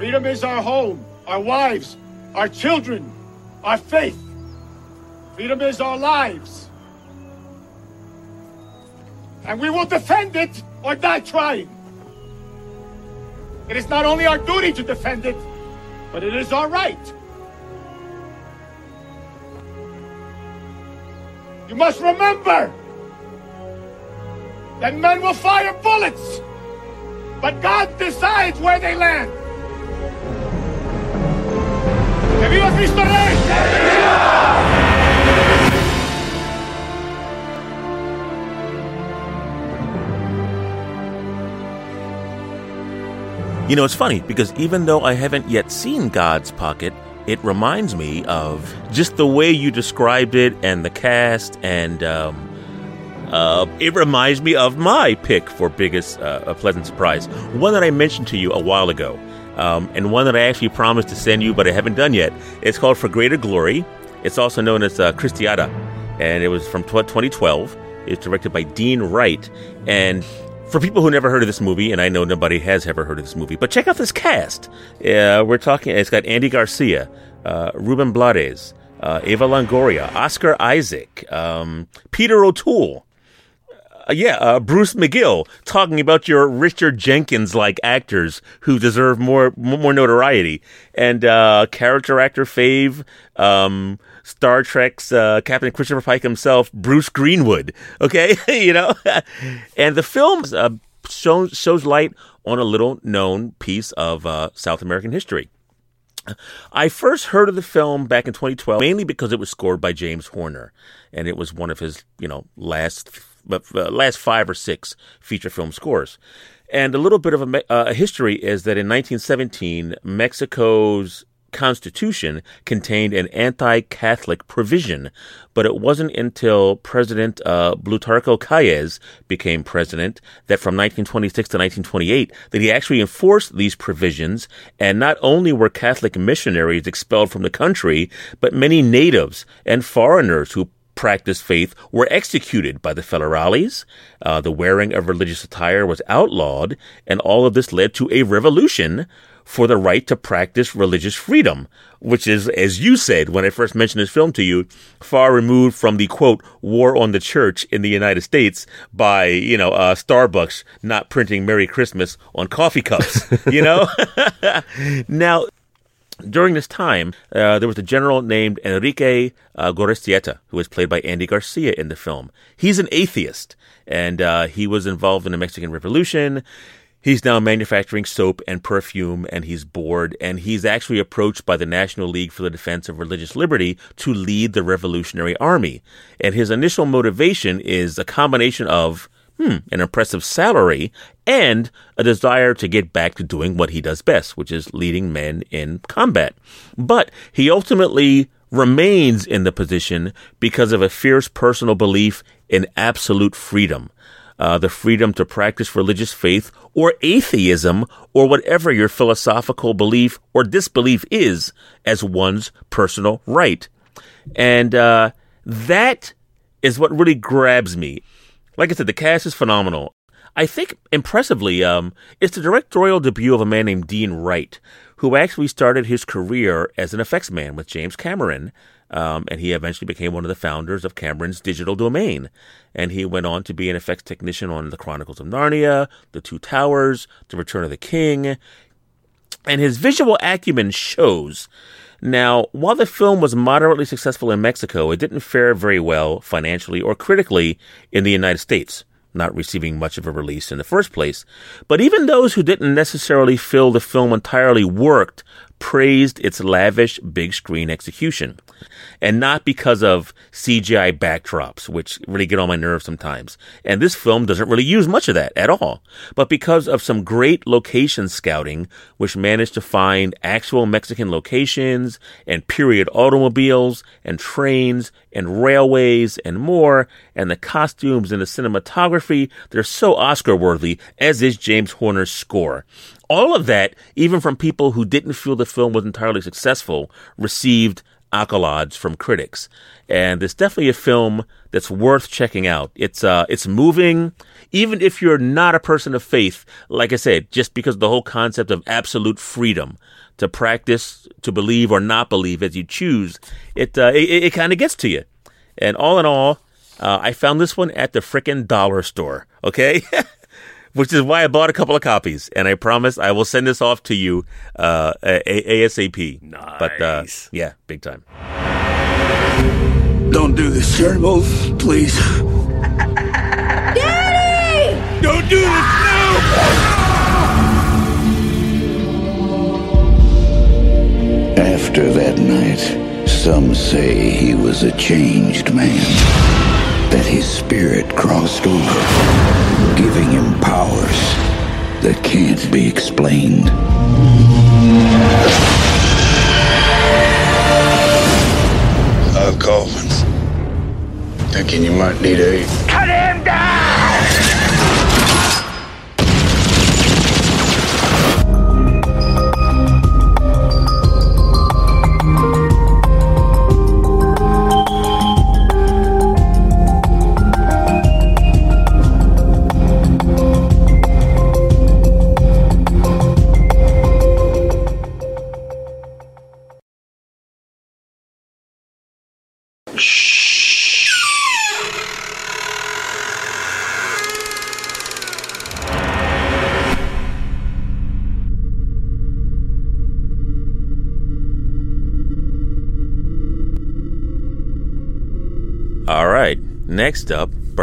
Freedom is our home, our wives, our children, our faith. Freedom is our lives. And we will defend it or die trying. It is not only our duty to defend it, but it is our right. You must remember that men will fire bullets, but God decides where they land. ¡Que viva Cristo Rey! You know, it's funny because even though I haven't yet seen God's Pocket, it reminds me of just the way you described it and the cast, and um, uh, it reminds me of my pick for biggest uh, a pleasant surprise. One that I mentioned to you a while ago, um, and one that I actually promised to send you, but I haven't done yet. It's called For Greater Glory. It's also known as uh, Cristiada, and it was from 2012. It's directed by Dean Wright, and for people who never heard of this movie, and I know nobody has ever heard of this movie, but check out this cast. Uh, we're talking, it's got Andy Garcia, uh, Ruben Blades, uh, Eva Longoria, Oscar Isaac, um, Peter O'Toole. Uh, yeah, uh, Bruce McGill talking about your Richard Jenkins like actors who deserve more more notoriety, and uh, character actor fave, um, Star Trek's uh, Captain Christopher Pike himself, Bruce Greenwood. Okay, you know, and the film uh, shows shows light on a little known piece of uh, South American history. I first heard of the film back in 2012 mainly because it was scored by James Horner, and it was one of his you know last uh, last five or six feature film scores. And a little bit of a, uh, history is that in 1917, Mexico's Constitution contained an anti Catholic provision, but it wasn't until President uh, Plutarco Calles became president that from 1926 to 1928 that he actually enforced these provisions. And not only were Catholic missionaries expelled from the country, but many natives and foreigners who practiced faith were executed by the federales. Uh, the wearing of religious attire was outlawed, and all of this led to a revolution for the right to practice religious freedom, which is, as you said when I first mentioned this film to you, far removed from the quote, war on the church in the United States by, you know, uh, Starbucks not printing Merry Christmas on coffee cups, you know? now, during this time, uh, there was a general named Enrique uh, Gorostieta, who was played by Andy Garcia in the film. He's an atheist, and uh, he was involved in the Mexican Revolution. He's now manufacturing soap and perfume, and he's bored, and he's actually approached by the National League for the Defense of Religious Liberty to lead the Revolutionary Army. And his initial motivation is a combination of hmm, an impressive salary and a desire to get back to doing what he does best, which is leading men in combat. But he ultimately remains in the position because of a fierce personal belief in absolute freedom uh, the freedom to practice religious faith or atheism or whatever your philosophical belief or disbelief is as one's personal right. And uh, that is what really grabs me. Like I said, the cast is phenomenal. I think impressively, um, it's the directorial debut of a man named Dean Wright, who actually started his career as an effects man with James Cameron um, and he eventually became one of the founders of Cameron's Digital Domain. And he went on to be an effects technician on The Chronicles of Narnia, The Two Towers, The Return of the King. And his visual acumen shows. Now, while the film was moderately successful in Mexico, it didn't fare very well financially or critically in the United States not receiving much of a release in the first place. But even those who didn't necessarily feel the film entirely worked praised its lavish big screen execution. And not because of CGI backdrops, which really get on my nerves sometimes. And this film doesn't really use much of that at all. But because of some great location scouting, which managed to find actual Mexican locations and period automobiles and trains and railways and more, and the costumes and the cinematography, they're so Oscar worthy, as is James Horner's score all of that, even from people who didn't feel the film was entirely successful, received accolades from critics. And it's definitely a film that's worth checking out. It's uh, it's moving, even if you're not a person of faith. Like I said, just because the whole concept of absolute freedom to practice, to believe or not believe as you choose, it uh, it, it kind of gets to you. And all in all, uh, I found this one at the frickin' dollar store. Okay. which is why I bought a couple of copies, and I promise I will send this off to you uh, a- ASAP. Nice. But uh, yeah, big time. Don't do this, Turnbull, please. Daddy! Don't do this now! After that night, some say he was a changed man. That his spirit crossed over, giving him powers that can't be explained. Five coffins. Thinking you might need eight. Cut him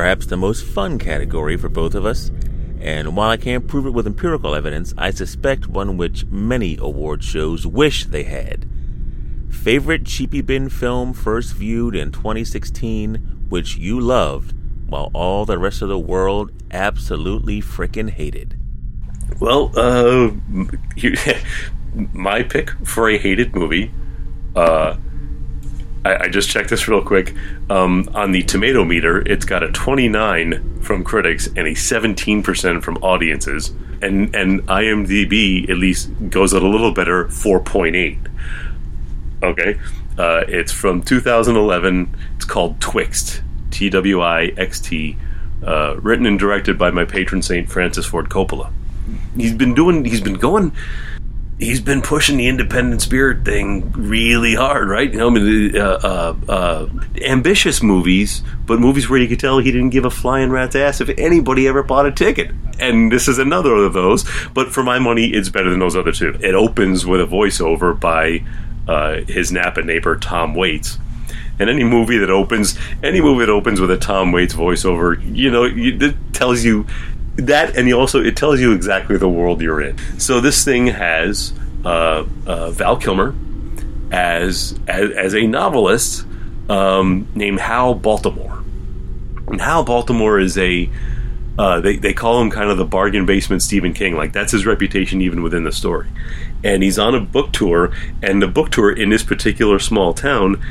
perhaps the most fun category for both of us. And while I can't prove it with empirical evidence, I suspect one which many award shows wish they had. Favorite Cheapy Bin film first viewed in 2016, which you loved, while all the rest of the world absolutely frickin' hated. Well, uh, you, my pick for a hated movie. Uh, I, I just checked this real quick. Um, on the tomato meter, it's got a 29 from critics and a 17% from audiences. And and IMDb at least goes a little better, 4.8. Okay, uh, it's from 2011. It's called Twixt, T W I X T, uh, written and directed by my patron saint Francis Ford Coppola. He's been doing. He's been going. He's been pushing the independent spirit thing really hard, right? You know, I mean, uh, uh, uh, ambitious movies, but movies where you could tell he didn't give a flying rat's ass if anybody ever bought a ticket. And this is another of those. But for my money, it's better than those other two. It opens with a voiceover by uh, his Napa neighbor Tom Waits. And any movie that opens, any movie that opens with a Tom Waits voiceover, you know, it tells you that, and you also it tells you exactly the world you're in. So this thing has uh, uh, Val Kilmer as as, as a novelist um, named Hal Baltimore, and Hal Baltimore is a uh, they, they call him kind of the bargain basement Stephen King. Like that's his reputation even within the story. And he's on a book tour, and the book tour in this particular small town,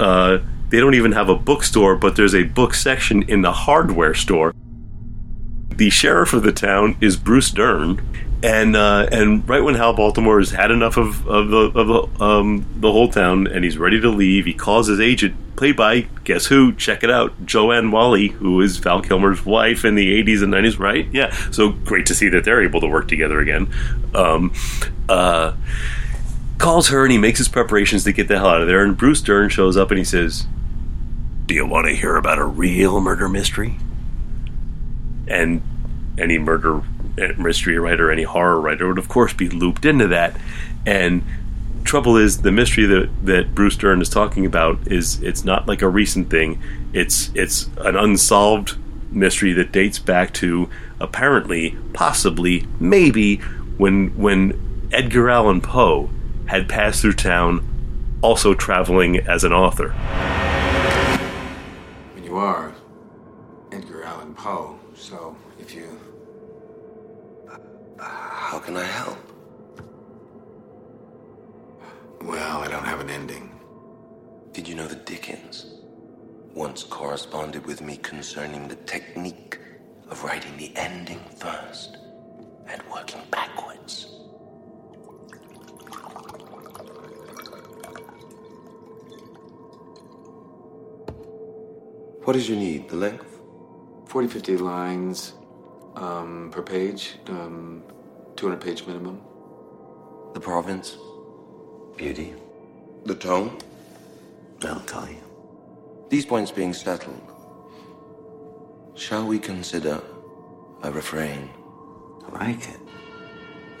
uh, they don't even have a bookstore, but there's a book section in the hardware store. The sheriff of the town is Bruce Dern, and uh, and right when Hal Baltimore has had enough of, of the of the, um, the whole town, and he's ready to leave, he calls his agent, played by guess who? Check it out, Joanne Whalley, who is Val Kilmer's wife in the '80s and '90s, right? Yeah, so great to see that they're able to work together again. Um, uh, calls her and he makes his preparations to get the hell out of there. And Bruce Dern shows up and he says, "Do you want to hear about a real murder mystery?" And any murder eh, mystery writer, any horror writer would of course be looped into that. And trouble is the mystery that that Bruce Dern is talking about is it's not like a recent thing. It's it's an unsolved mystery that dates back to apparently, possibly, maybe when when Edgar Allan Poe had passed through town, also traveling as an author. And you are Edgar Allan Poe, so if you. How can I help? Well, I don't have an ending. Did you know that Dickens once corresponded with me concerning the technique of writing the ending first and working backwards? What is your need? The length? 40, 50 lines um, per page, um, 200 page minimum. The province? Beauty? The tone? I'll tell you. These points being settled, shall we consider a refrain? I like it.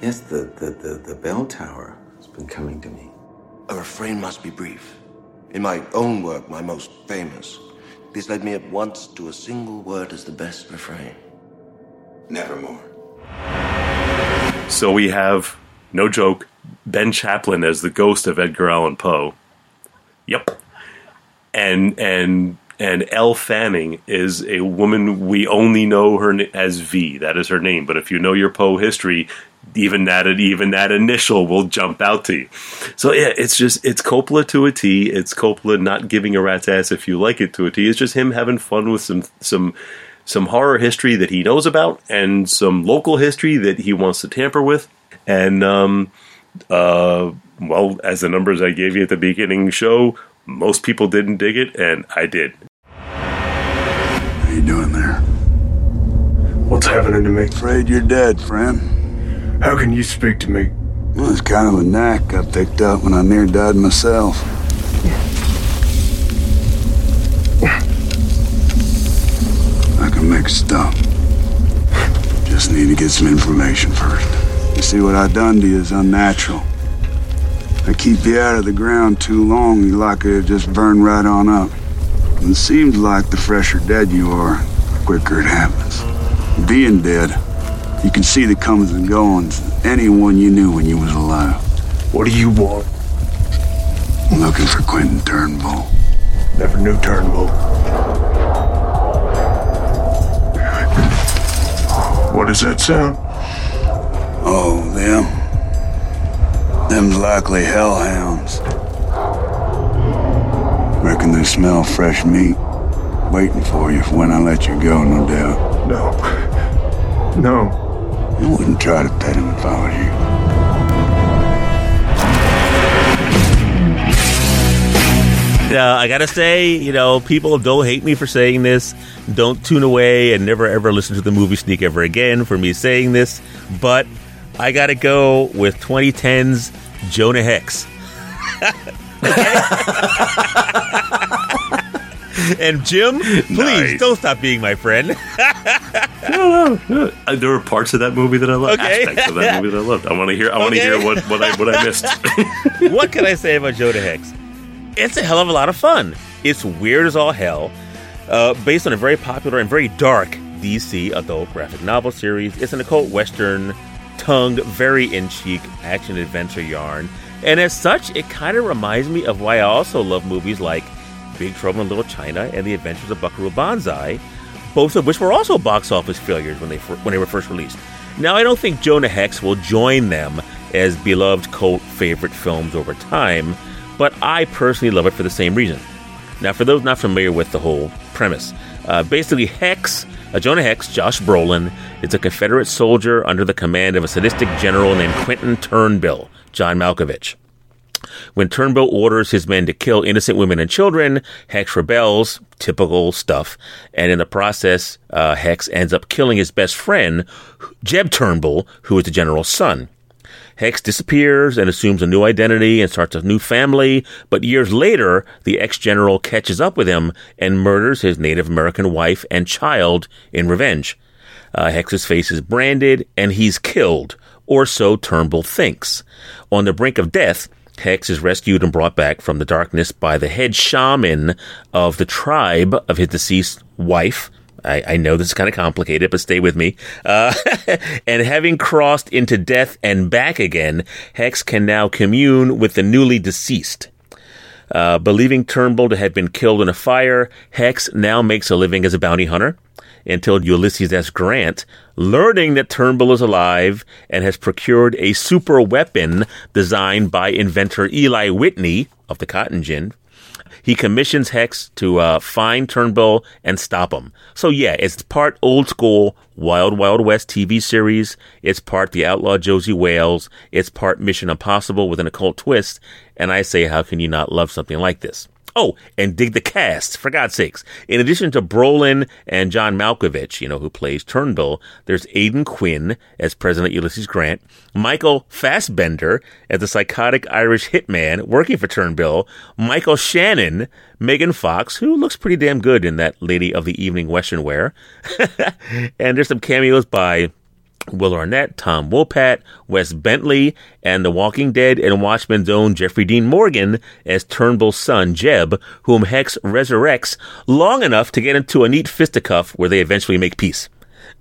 Yes, the, the, the, the bell tower has been coming to me. A refrain must be brief. In my own work, my most famous, this led me at once to a single word as the best refrain. Nevermore. So we have, no joke, Ben Chaplin as the ghost of Edgar Allan Poe. Yep. And and and Elle Fanning is a woman we only know her as V. That is her name. But if you know your Poe history, even that even that initial will jump out to you. So yeah, it's just it's Coppola to a T. It's Coppola not giving a rat's ass if you like it to a T. It's just him having fun with some some some horror history that he knows about and some local history that he wants to tamper with. And um, uh, well, as the numbers I gave you at the beginning show, most people didn't dig it, and I did. How you doing there? What's happening to me? Afraid you're dead, friend. How can you speak to me? Well, it's kind of a knack I picked up when I near died myself. I can make a stop. Just need to get some information first. You see, what I done to you is unnatural. I keep you out of the ground too long, you likely to just burn right on up. And it seems like the fresher dead you are, the quicker it happens. Being dead you can see the comings and goings of anyone you knew when you was alive. What do you want? I'm looking for Quentin Turnbull. Never knew Turnbull. What does that sound? Oh, them. Them's likely hellhounds. Reckon they smell fresh meat. Waiting for you for when I let you go, no doubt. No. No. I wouldn't try to pet him if I were you. Uh, I gotta say, you know, people don't hate me for saying this. Don't tune away and never ever listen to the movie Sneak ever again for me saying this. But I gotta go with 2010's Jonah Hex. and Jim, please Nice. don't stop being my friend. no, no. Uh, There were parts of that movie that I loved. Okay. Aspects of that movie that I loved. I want to hear. I want to Okay. hear what, what I what I missed. what can I say about Jonah Hex? It's a hell of a lot of fun. It's weird as all hell. Uh, based on a very popular and very dark DC adult graphic novel series, it's an occult western, tongued, very in cheek action adventure yarn. And as such, it kind of reminds me of why I also love movies like Big Trouble in Little China and The Adventures of Buckaroo Banzai, both of which were also box office failures when they when they were first released. Now, I don't think Jonah Hex will join them as beloved cult favorite films over time, but I personally love it for the same reason. Now, for those not familiar with the whole premise, uh, basically, Hex, uh, Jonah Hex, Josh Brolin, is a Confederate soldier under the command of a sadistic general named Quentin Turnbull, John Malkovich. When Turnbull orders his men to kill innocent women and children, Hex rebels, typical stuff, and in the process, uh, Hex ends up killing his best friend, Jeb Turnbull, who is the general's son. Hex disappears and assumes a new identity and starts a new family, but years later, the ex-general catches up with him and murders his Native American wife and child in revenge. Uh, Hex's face is branded and he's killed, or so Turnbull thinks. On the brink of death, Hex is rescued and brought back from the darkness by the head shaman of the tribe of his deceased wife. I, I know this is kind of complicated, but stay with me. Uh, and having crossed into death and back again, Hex can now commune with the newly deceased. Uh, believing Turnbull to have been killed in a fire, Hex now makes a living as a bounty hunter until Ulysses S. Grant, learning that Turnbull is alive and has procured a super weapon designed by inventor Eli Whitney of the cotton gin, he commissions Hex to uh, find Turnbull and stop him. So yeah, it's part old school Wild Wild West TV series. It's part The Outlaw Josey Wales. It's part Mission Impossible with an occult twist. And I say, how can you not love something like this? Oh, and dig the cast, for God's sakes. In addition to Brolin and John Malkovich, you know, who plays Turnbull, there's Aidan Quinn as President Ulysses Grant, Michael Fassbender as the psychotic Irish hitman working for Turnbull, Michael Shannon, Megan Fox, who looks pretty damn good in that Lady of the Evening Western wear, and there's some cameos by Will Arnett, Tom Wopat, Wes Bentley, and The Walking Dead and Watchmen's own Jeffrey Dean Morgan as Turnbull's son, Jeb, whom Hex resurrects long enough to get into a neat fisticuff where they eventually make peace.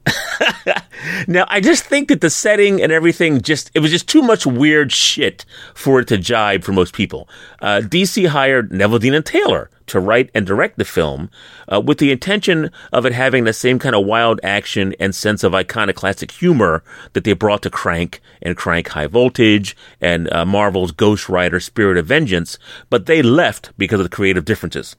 now, I just think that the setting and everything just, it was just too much weird shit for it to jibe for most people. Uh, DC hired Neveldine and Taylor to write and direct the film uh, with the intention of it having the same kind of wild action and sense of iconoclastic humor that they brought to Crank and Crank High Voltage and uh, Marvel's Ghost Rider Spirit of Vengeance, but they left because of the creative differences.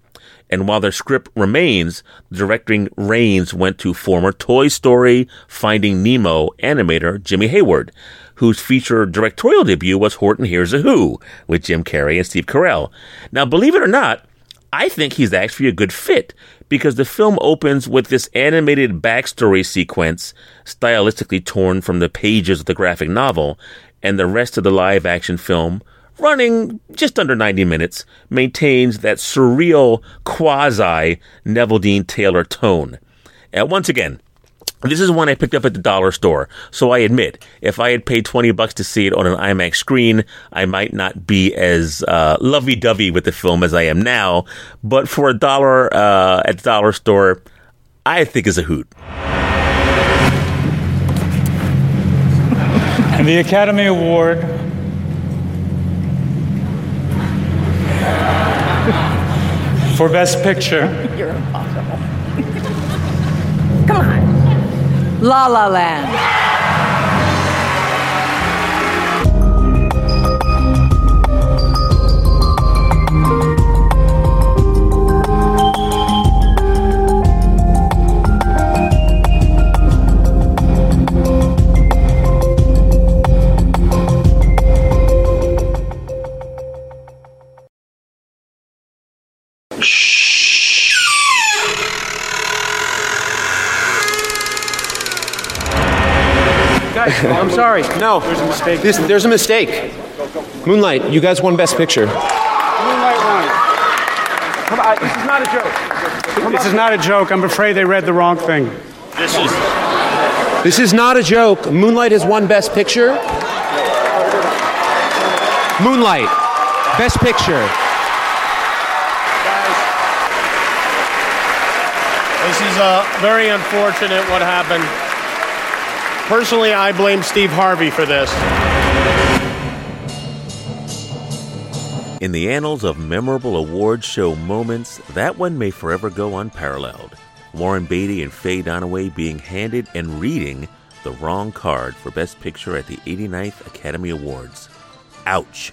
And while their script remains, the directing reins went to former Toy Story Finding Nemo animator Jimmy Hayward, whose feature directorial debut was Horton Hears a Who with Jim Carrey and Steve Carell. Now, believe it or not, I think he's actually a good fit because the film opens with this animated backstory sequence stylistically torn from the pages of the graphic novel, and the rest of the live action film running just under 90 minutes, maintains that surreal quasi Neveldine Taylor tone. And once again, this is one I picked up at the dollar store, so I admit, if I had paid 20 bucks to see it on an IMAX screen, I might not be as uh, lovey-dovey with the film as I am now, but for a dollar uh, at the dollar store, I think is a hoot. And the Academy Award for Best Picture You're impossible. Come on. La La Land. Guys, I'm sorry. No. There's a mistake. This, there's a mistake. Moonlight, you guys won Best Picture. Moonlight won. Come on, this is not a joke. This is not a joke. I'm afraid they read the wrong thing. This is. This is not a joke. Moonlight has won Best Picture. Moonlight, Best Picture. This is uh, very unfortunate what happened. Personally, I blame Steve Harvey for this. In the annals of memorable award show moments, that one may forever go unparalleled. Warren Beatty and Faye Dunaway being handed and reading the wrong card for Best Picture at the 89th Academy Awards. Ouch.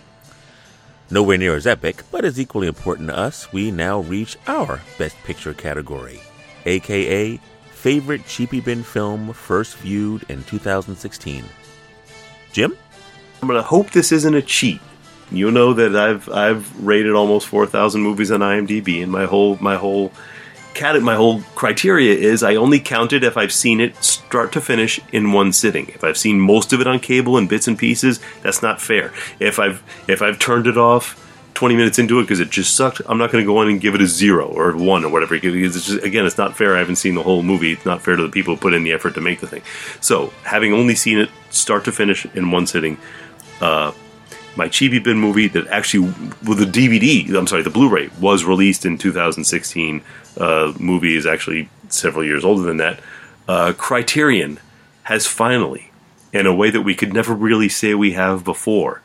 Nowhere near as epic, but as equally important to us, we now reach our Best Picture category, aka Favorite Cheapy Bin Film First Viewed in 2016. Jim? I'm gonna hope this isn't a cheat. You know that I've I've rated almost four thousand movies on IMDb, and my whole my whole my whole criteria is I only count it if I've seen it start to finish in one sitting. If I've seen most of it on cable in bits and pieces, that's not fair. If I've if I've turned it off 20 minutes into it because it just sucked, I'm not going to go in and give it a zero or one or whatever. Because it's just, again, it's not fair. I haven't seen the whole movie. It's not fair to the people who put in the effort to make the thing. So, having only seen it start to finish in one sitting, uh, my Cheapy Bin movie that actually, well, the DVD, I'm sorry, the Blu ray was released in 2016. Uh, movie is actually several years older than that. Uh, Criterion has finally, in a way that we could never really say we have before,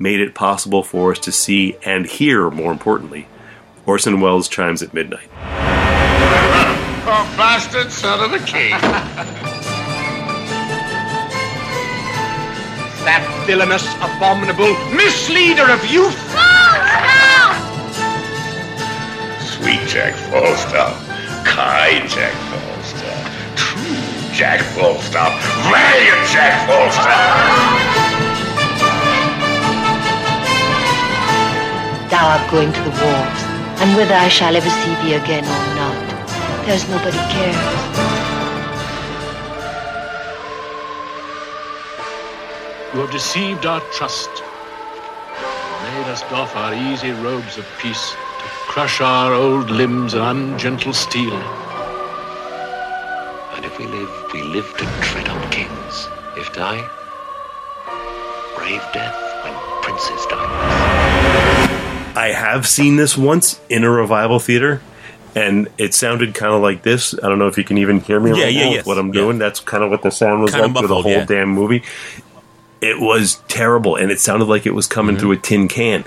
made it possible for us to see and hear, more importantly, Orson Welles' Chimes at Midnight. Oh, bastard son of a king. that villainous, abominable misleader of youth. Sweet Jack Falstaff, kind Jack Falstaff, true Jack Falstaff, valiant Jack Falstaff. Thou art going to the wars, and whether I shall ever see thee again or not, there's nobody cares. You have deceived our trust, made us doff our easy robes of peace to crush our old limbs in ungentle steel. And if we live, we live to tread on kings. If die, brave death when princes die. I have seen this once in a revival theater, and it sounded kind of like this. I don't know if you can even hear me Yeah, right yeah, yes. What I'm doing. That's kind of what the sound was Kinda like for the whole yeah. damn movie. It was terrible, and it sounded like it was coming Mm-hmm. through a tin can.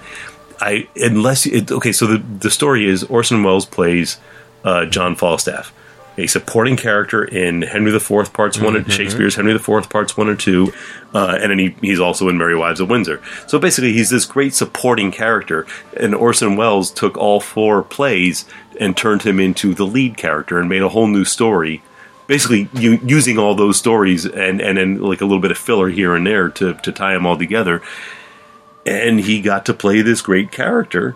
I unless it, okay. So the the story is Orson Welles plays uh, John Falstaff, a supporting character in Henry IV parts one and Mhm. Shakespeare's Henry IV parts one and two, uh, and then he, he's also in Merry Wives of Windsor. So basically, he's this great supporting character, and Orson Welles took all four plays and turned him into the lead character and made a whole new story. Basically, using all those stories and and then like a little bit of filler here and there to to tie them all together, and he got to play this great character,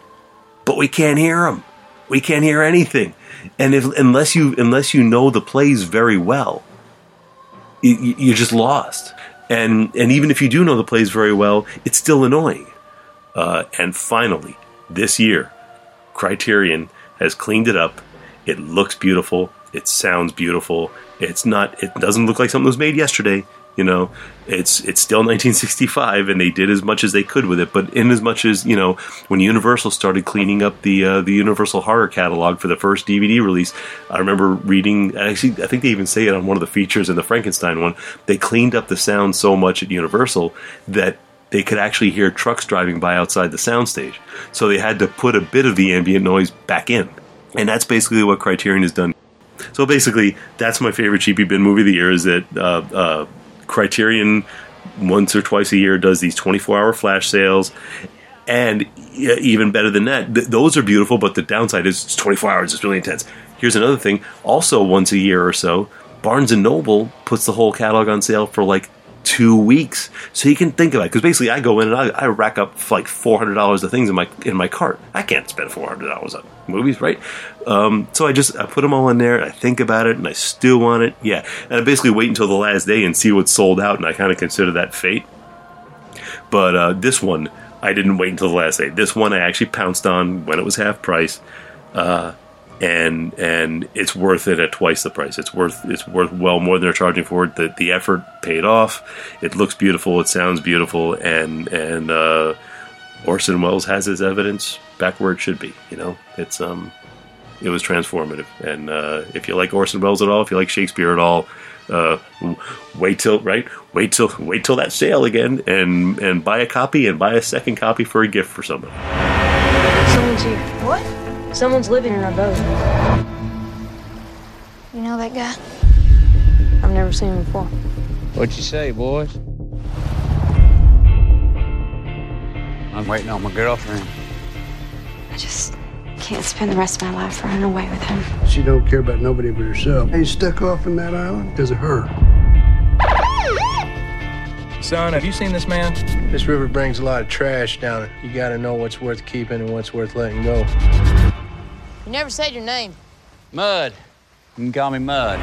but we can't hear him. We can't hear anything, and if unless you unless you know the plays very well, you, you- you're just lost. And and even if you do know the plays very well, it's still annoying. Uh, and finally, this year, Criterion has cleaned it up. It looks beautiful. It sounds beautiful. It's not. It doesn't look like something was made yesterday. You know, it's it's still 1965, and they did as much as they could with it. But in as much as you know, when Universal started cleaning up the uh, the Universal horror catalog for the first DVD release, I remember reading. Actually, I think they even say it on one of the features in the Frankenstein one. They cleaned up the sound so much at Universal that they could actually hear trucks driving by outside the soundstage. So they had to put a bit of the ambient noise back in, and that's basically what Criterion has done. So basically, that's my favorite cheapy bin movie of the year. Is that uh, uh, Criterion once or twice a year does these 24 hour flash sales. And even better than that, th- those are beautiful, but the downside is it's 24 hours, it's really intense. Here's another thing also, once a year or so, Barnes and Noble puts the whole catalog on sale for like two weeks. So you can think about it. Because basically, I go in and I, I rack up like four hundred dollars of things in my in my cart. I can't spend four hundred dollars on movies, right? Um, so I just I put them all in there. I think about it, and I still want it. Yeah, and I basically wait until the last day and see what's sold out, and I kind of consider that fate. But uh, this one, I didn't wait until the last day. This one I actually pounced on when it was half price. Uh, and and it's worth it at twice the price. It's worth it's worth well more than they're charging for it. The the effort paid off. It looks beautiful. It sounds beautiful, and and uh, Orson Welles has his evidence back where it should be. You know, it's um, it was transformative. And uh, if you like Orson Welles at all, if you like Shakespeare at all, uh, wait till right, wait till wait till that sale again, and and buy a copy and buy a second copy for a gift for somebody. Someone's here. What? Someone's living in our boat. You know that guy? I've never seen him before. What'd you say, boys? I'm waiting on my girlfriend. I just can't spend the rest of my life running away with him. She don't care about nobody but herself. Ain't stuck off in that island because of her. Son, have you seen this man? This river brings a lot of trash down it. You gotta know what's worth keeping and what's worth letting go. You never said your name. Mud. You can call me Mud.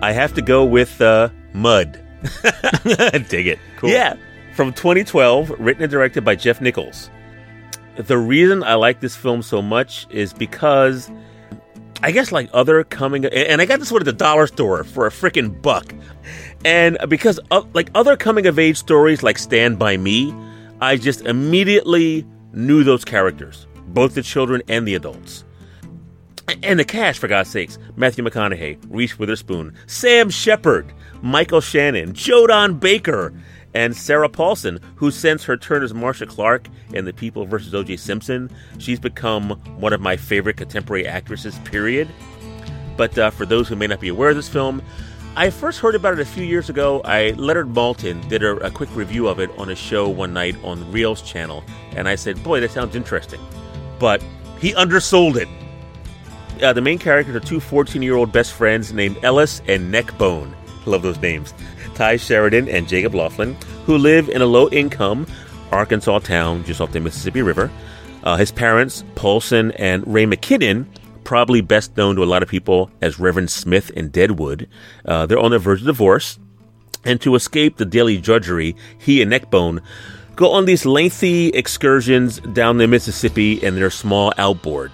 I have to go with uh, Mud. Dig it. Cool. Yeah. From 2012, written and directed by Jeff Nichols. The reason I like this film so much is because I guess like other coming and I got this one at the dollar store for a freaking buck. And because like other coming of age stories like Stand by Me, I just immediately knew those characters, both the children and the adults. And the cast, for God's sakes Matthew McConaughey, Reese Witherspoon, Sam Shepard, Michael Shannon, Joe Don Baker, and Sarah Paulson, who since her turn as Marcia Clark in The People vs. O.J. Simpson, she's become one of my favorite contemporary actresses, period. But uh, for those who may not be aware of this film, I first heard about it a few years ago. I Leonard Maltin did a, a quick review of it on a show one night on Reelz channel, and I said, "Boy, that sounds interesting," but he undersold it. Uh, the main characters are two 14-year-old best friends named Ellis and Neckbone. Love those names. Tye Sheridan and Jacob Lofland, who live in a low-income Arkansas town just off the Mississippi River. Uh, his parents, Paulson and Ray McKinnon, probably best known to a lot of people as Reverend Smith in Deadwood. Uh, they're on the verge of divorce, and to escape the daily drudgery, he and Neckbone go on these lengthy excursions down the Mississippi in their small outboard.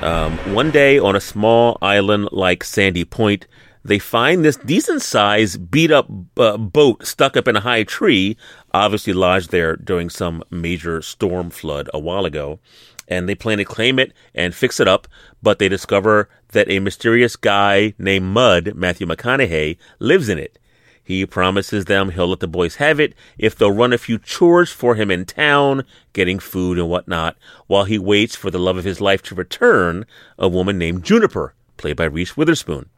Um, one day on a small island like Sandy Point, they find this decent sized beat up uh, boat stuck up in a high tree, obviously lodged there during some major storm flood a while ago. And they plan to claim it and fix it up, but they discover that a mysterious guy named Mud, Matthew McConaughey, lives in it. He promises them he'll let the boys have it if they'll run a few chores for him in town, getting food and whatnot, while he waits for the love of his life to return, a woman named Juniper, played by Reese Witherspoon.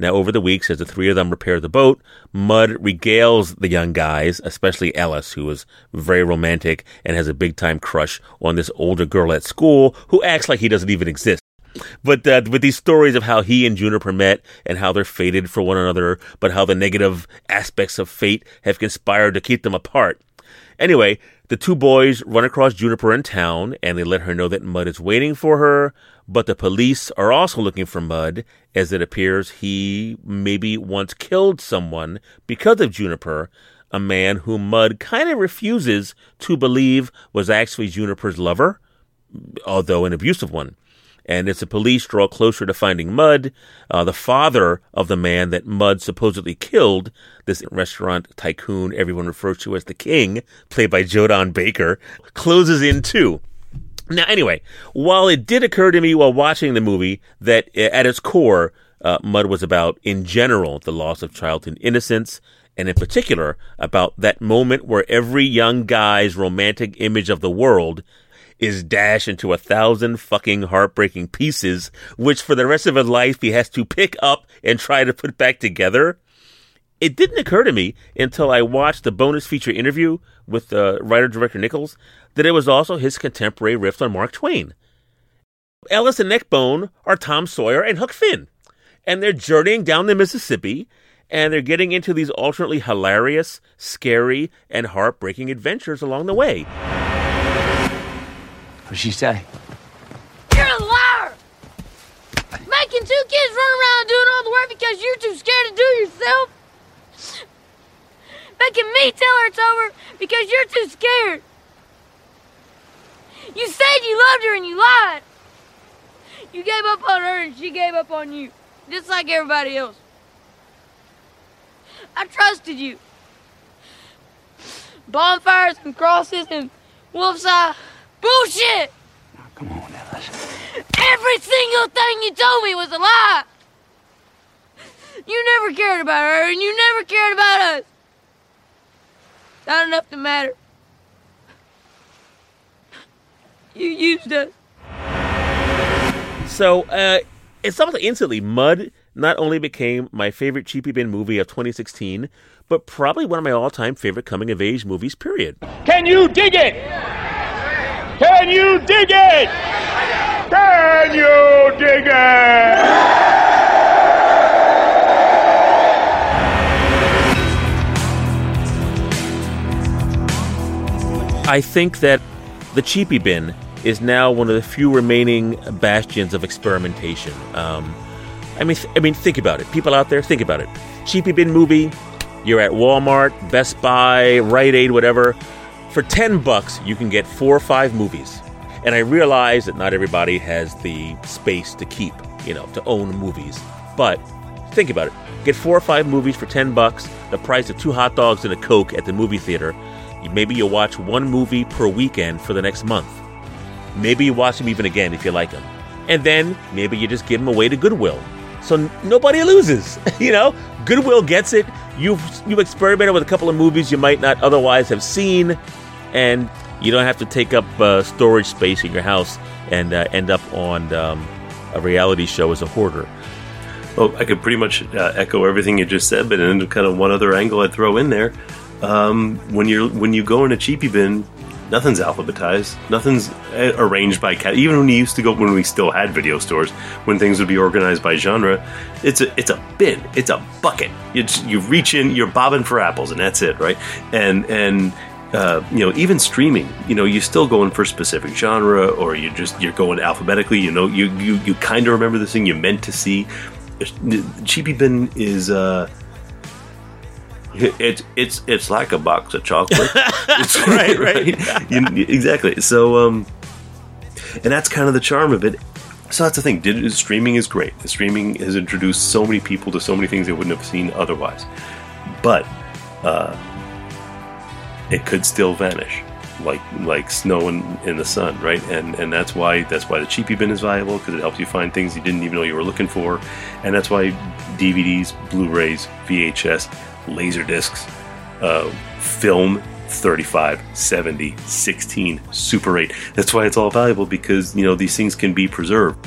Now, over the weeks, as the three of them repair the boat, Mud regales the young guys, especially Ellis, who is very romantic and has a big time crush on this older girl at school who acts like he doesn't even exist. But uh, with these stories of how he and Juniper met and how they're fated for one another, but how the negative aspects of fate have conspired to keep them apart. Anyway, the two boys run across Juniper in town and they let her know that Mud is waiting for her, but the police are also looking for Mud as it appears he maybe once killed someone because of Juniper, a man whom Mud kind of refuses to believe was actually Juniper's lover although an abusive one. And as the police draw closer to finding Mud, uh, the father of the man that Mud supposedly killed, this restaurant tycoon everyone refers to as the King, played by Joe Don Baker, closes in too. Now, anyway, while it did occur to me while watching the movie that uh, at its core, uh, Mud was about, in general, the loss of childhood innocence, and in particular, about that moment where every young guy's romantic image of the world is dashed into a thousand fucking heartbreaking pieces, which for the rest of his life he has to pick up and try to put back together. It didn't occur to me until I watched the bonus feature interview with uh, writer director Nichols that it was also his contemporary riff on Mark Twain. Ellis and Neckbone are Tom Sawyer and Huck Finn, and they're journeying down the Mississippi, and they're getting into these alternately hilarious, scary, and heartbreaking adventures along the way. What'd she say? You're a liar! Making two kids run around doing all the work because you're too scared to do it yourself? Making me tell her it's over because you're too scared. You said you loved her and you lied. You gave up on her and she gave up on you, just like everybody else. I trusted you. Bonfires and crosses and wolf's eye. Bullshit! come on, Ellis. Every single thing you told me was a lie. You never cared about her and you never cared about us. Not enough to matter. You used us. So, uh, it's almost instantly, Mud not only became my favorite Cheapy Bin movie of 2016, but probably one of my all time favorite coming of age movies, period. Can you dig it? Can you dig it? Can you dig it? I think that the Cheapy Bin is now one of the few remaining bastions of experimentation. Um, I mean, th- I mean, think about it. People out there, think about it. Cheapy Bin movie. You're at Walmart, Best Buy, Rite Aid, whatever. For ten bucks, you can get four or five movies. And I realize that not everybody has the space to keep, you know, to own movies. But think about it. Get four or five movies for ten bucks, the price of two hot dogs and a Coke at the movie theater. Maybe you'll watch one movie per weekend for the next month. Maybe you watch them even again if you like them. And then maybe you just give them away to Goodwill. So n- nobody loses. you know, Goodwill gets it. You've you've experimented with a couple of movies you might not otherwise have seen, and you don't have to take up uh, storage space in your house and uh, end up on um, a reality show as a hoarder. Well, I could pretty much uh, echo everything you just said, but in kind of one other angle I'd throw in there. Um, when you're when you go in a cheapy bin, nothing's alphabetized, nothing's uh, arranged by cat. Even when you used to go when we still had video stores, when things would be organized by genre, it's a it's a bin, it's a bucket. You you reach in, you're bobbing for apples, and that's it, right? And and uh, you know, even streaming, you know, you're still going for specific genre, or you just you're going alphabetically. You know, you you you kind of remember the thing you meant to see. Cheapy bin is. Uh, it's it's it's like a box of chocolate. It's, Right, right. You- exactly. So, um, and that's kind of the charm of it. So that's the thing. Did, streaming is great. Streaming has introduced so many people to so many things they wouldn't have seen otherwise. But uh, it could still vanish, like like snow in, in the sun, right? And and that's why that's why the cheapy bin is valuable because it helps you find things you didn't even know you were looking for, and that's why DVDs, Blu-rays, VHS, laser discs, uh, film 35 70 16 super 8 that's why it's all valuable because you know these things can be preserved.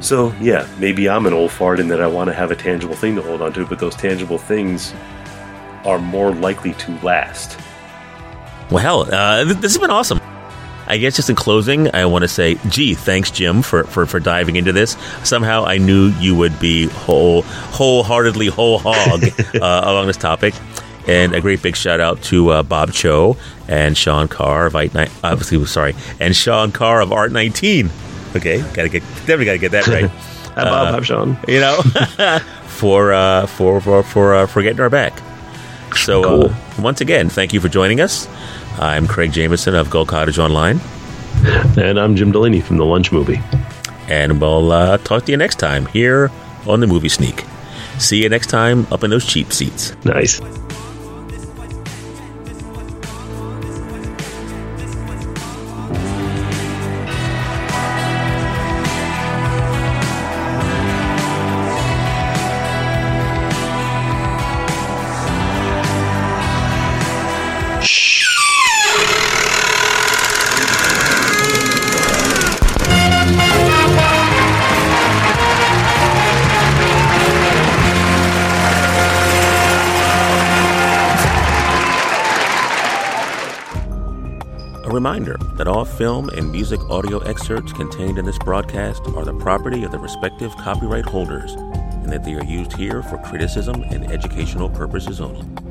So yeah maybe i'm an old fart in that i want to have a tangible thing to hold on to but those tangible things are more likely to last. Well, uh, this has been awesome. I guess just in closing, I want to say, gee, thanks, Jim, for, for, for diving into this. Somehow I knew you would be whole, wholeheartedly whole hog uh, along this topic. And a great big shout out to uh, Bob Cho and Sean Carr of Art Ni- obviously sorry, and Sean Carr of Art 19. Okay, gotta get definitely gotta get that right. Hi, Bob. Hi, Sean. You know, for uh, for for for uh, for getting our back. So uh, once again, thank you for joining us. I'm Craig Jameson of GullCottage Online. And I'm Jim Delaney from The Lunch Movie. And we'll uh, talk to you next time here on the Movie Sneak. See you next time up in those cheap seats. Nice. All film and music audio excerpts contained in this broadcast are the property of the respective copyright holders and that they are used here for criticism and educational purposes only.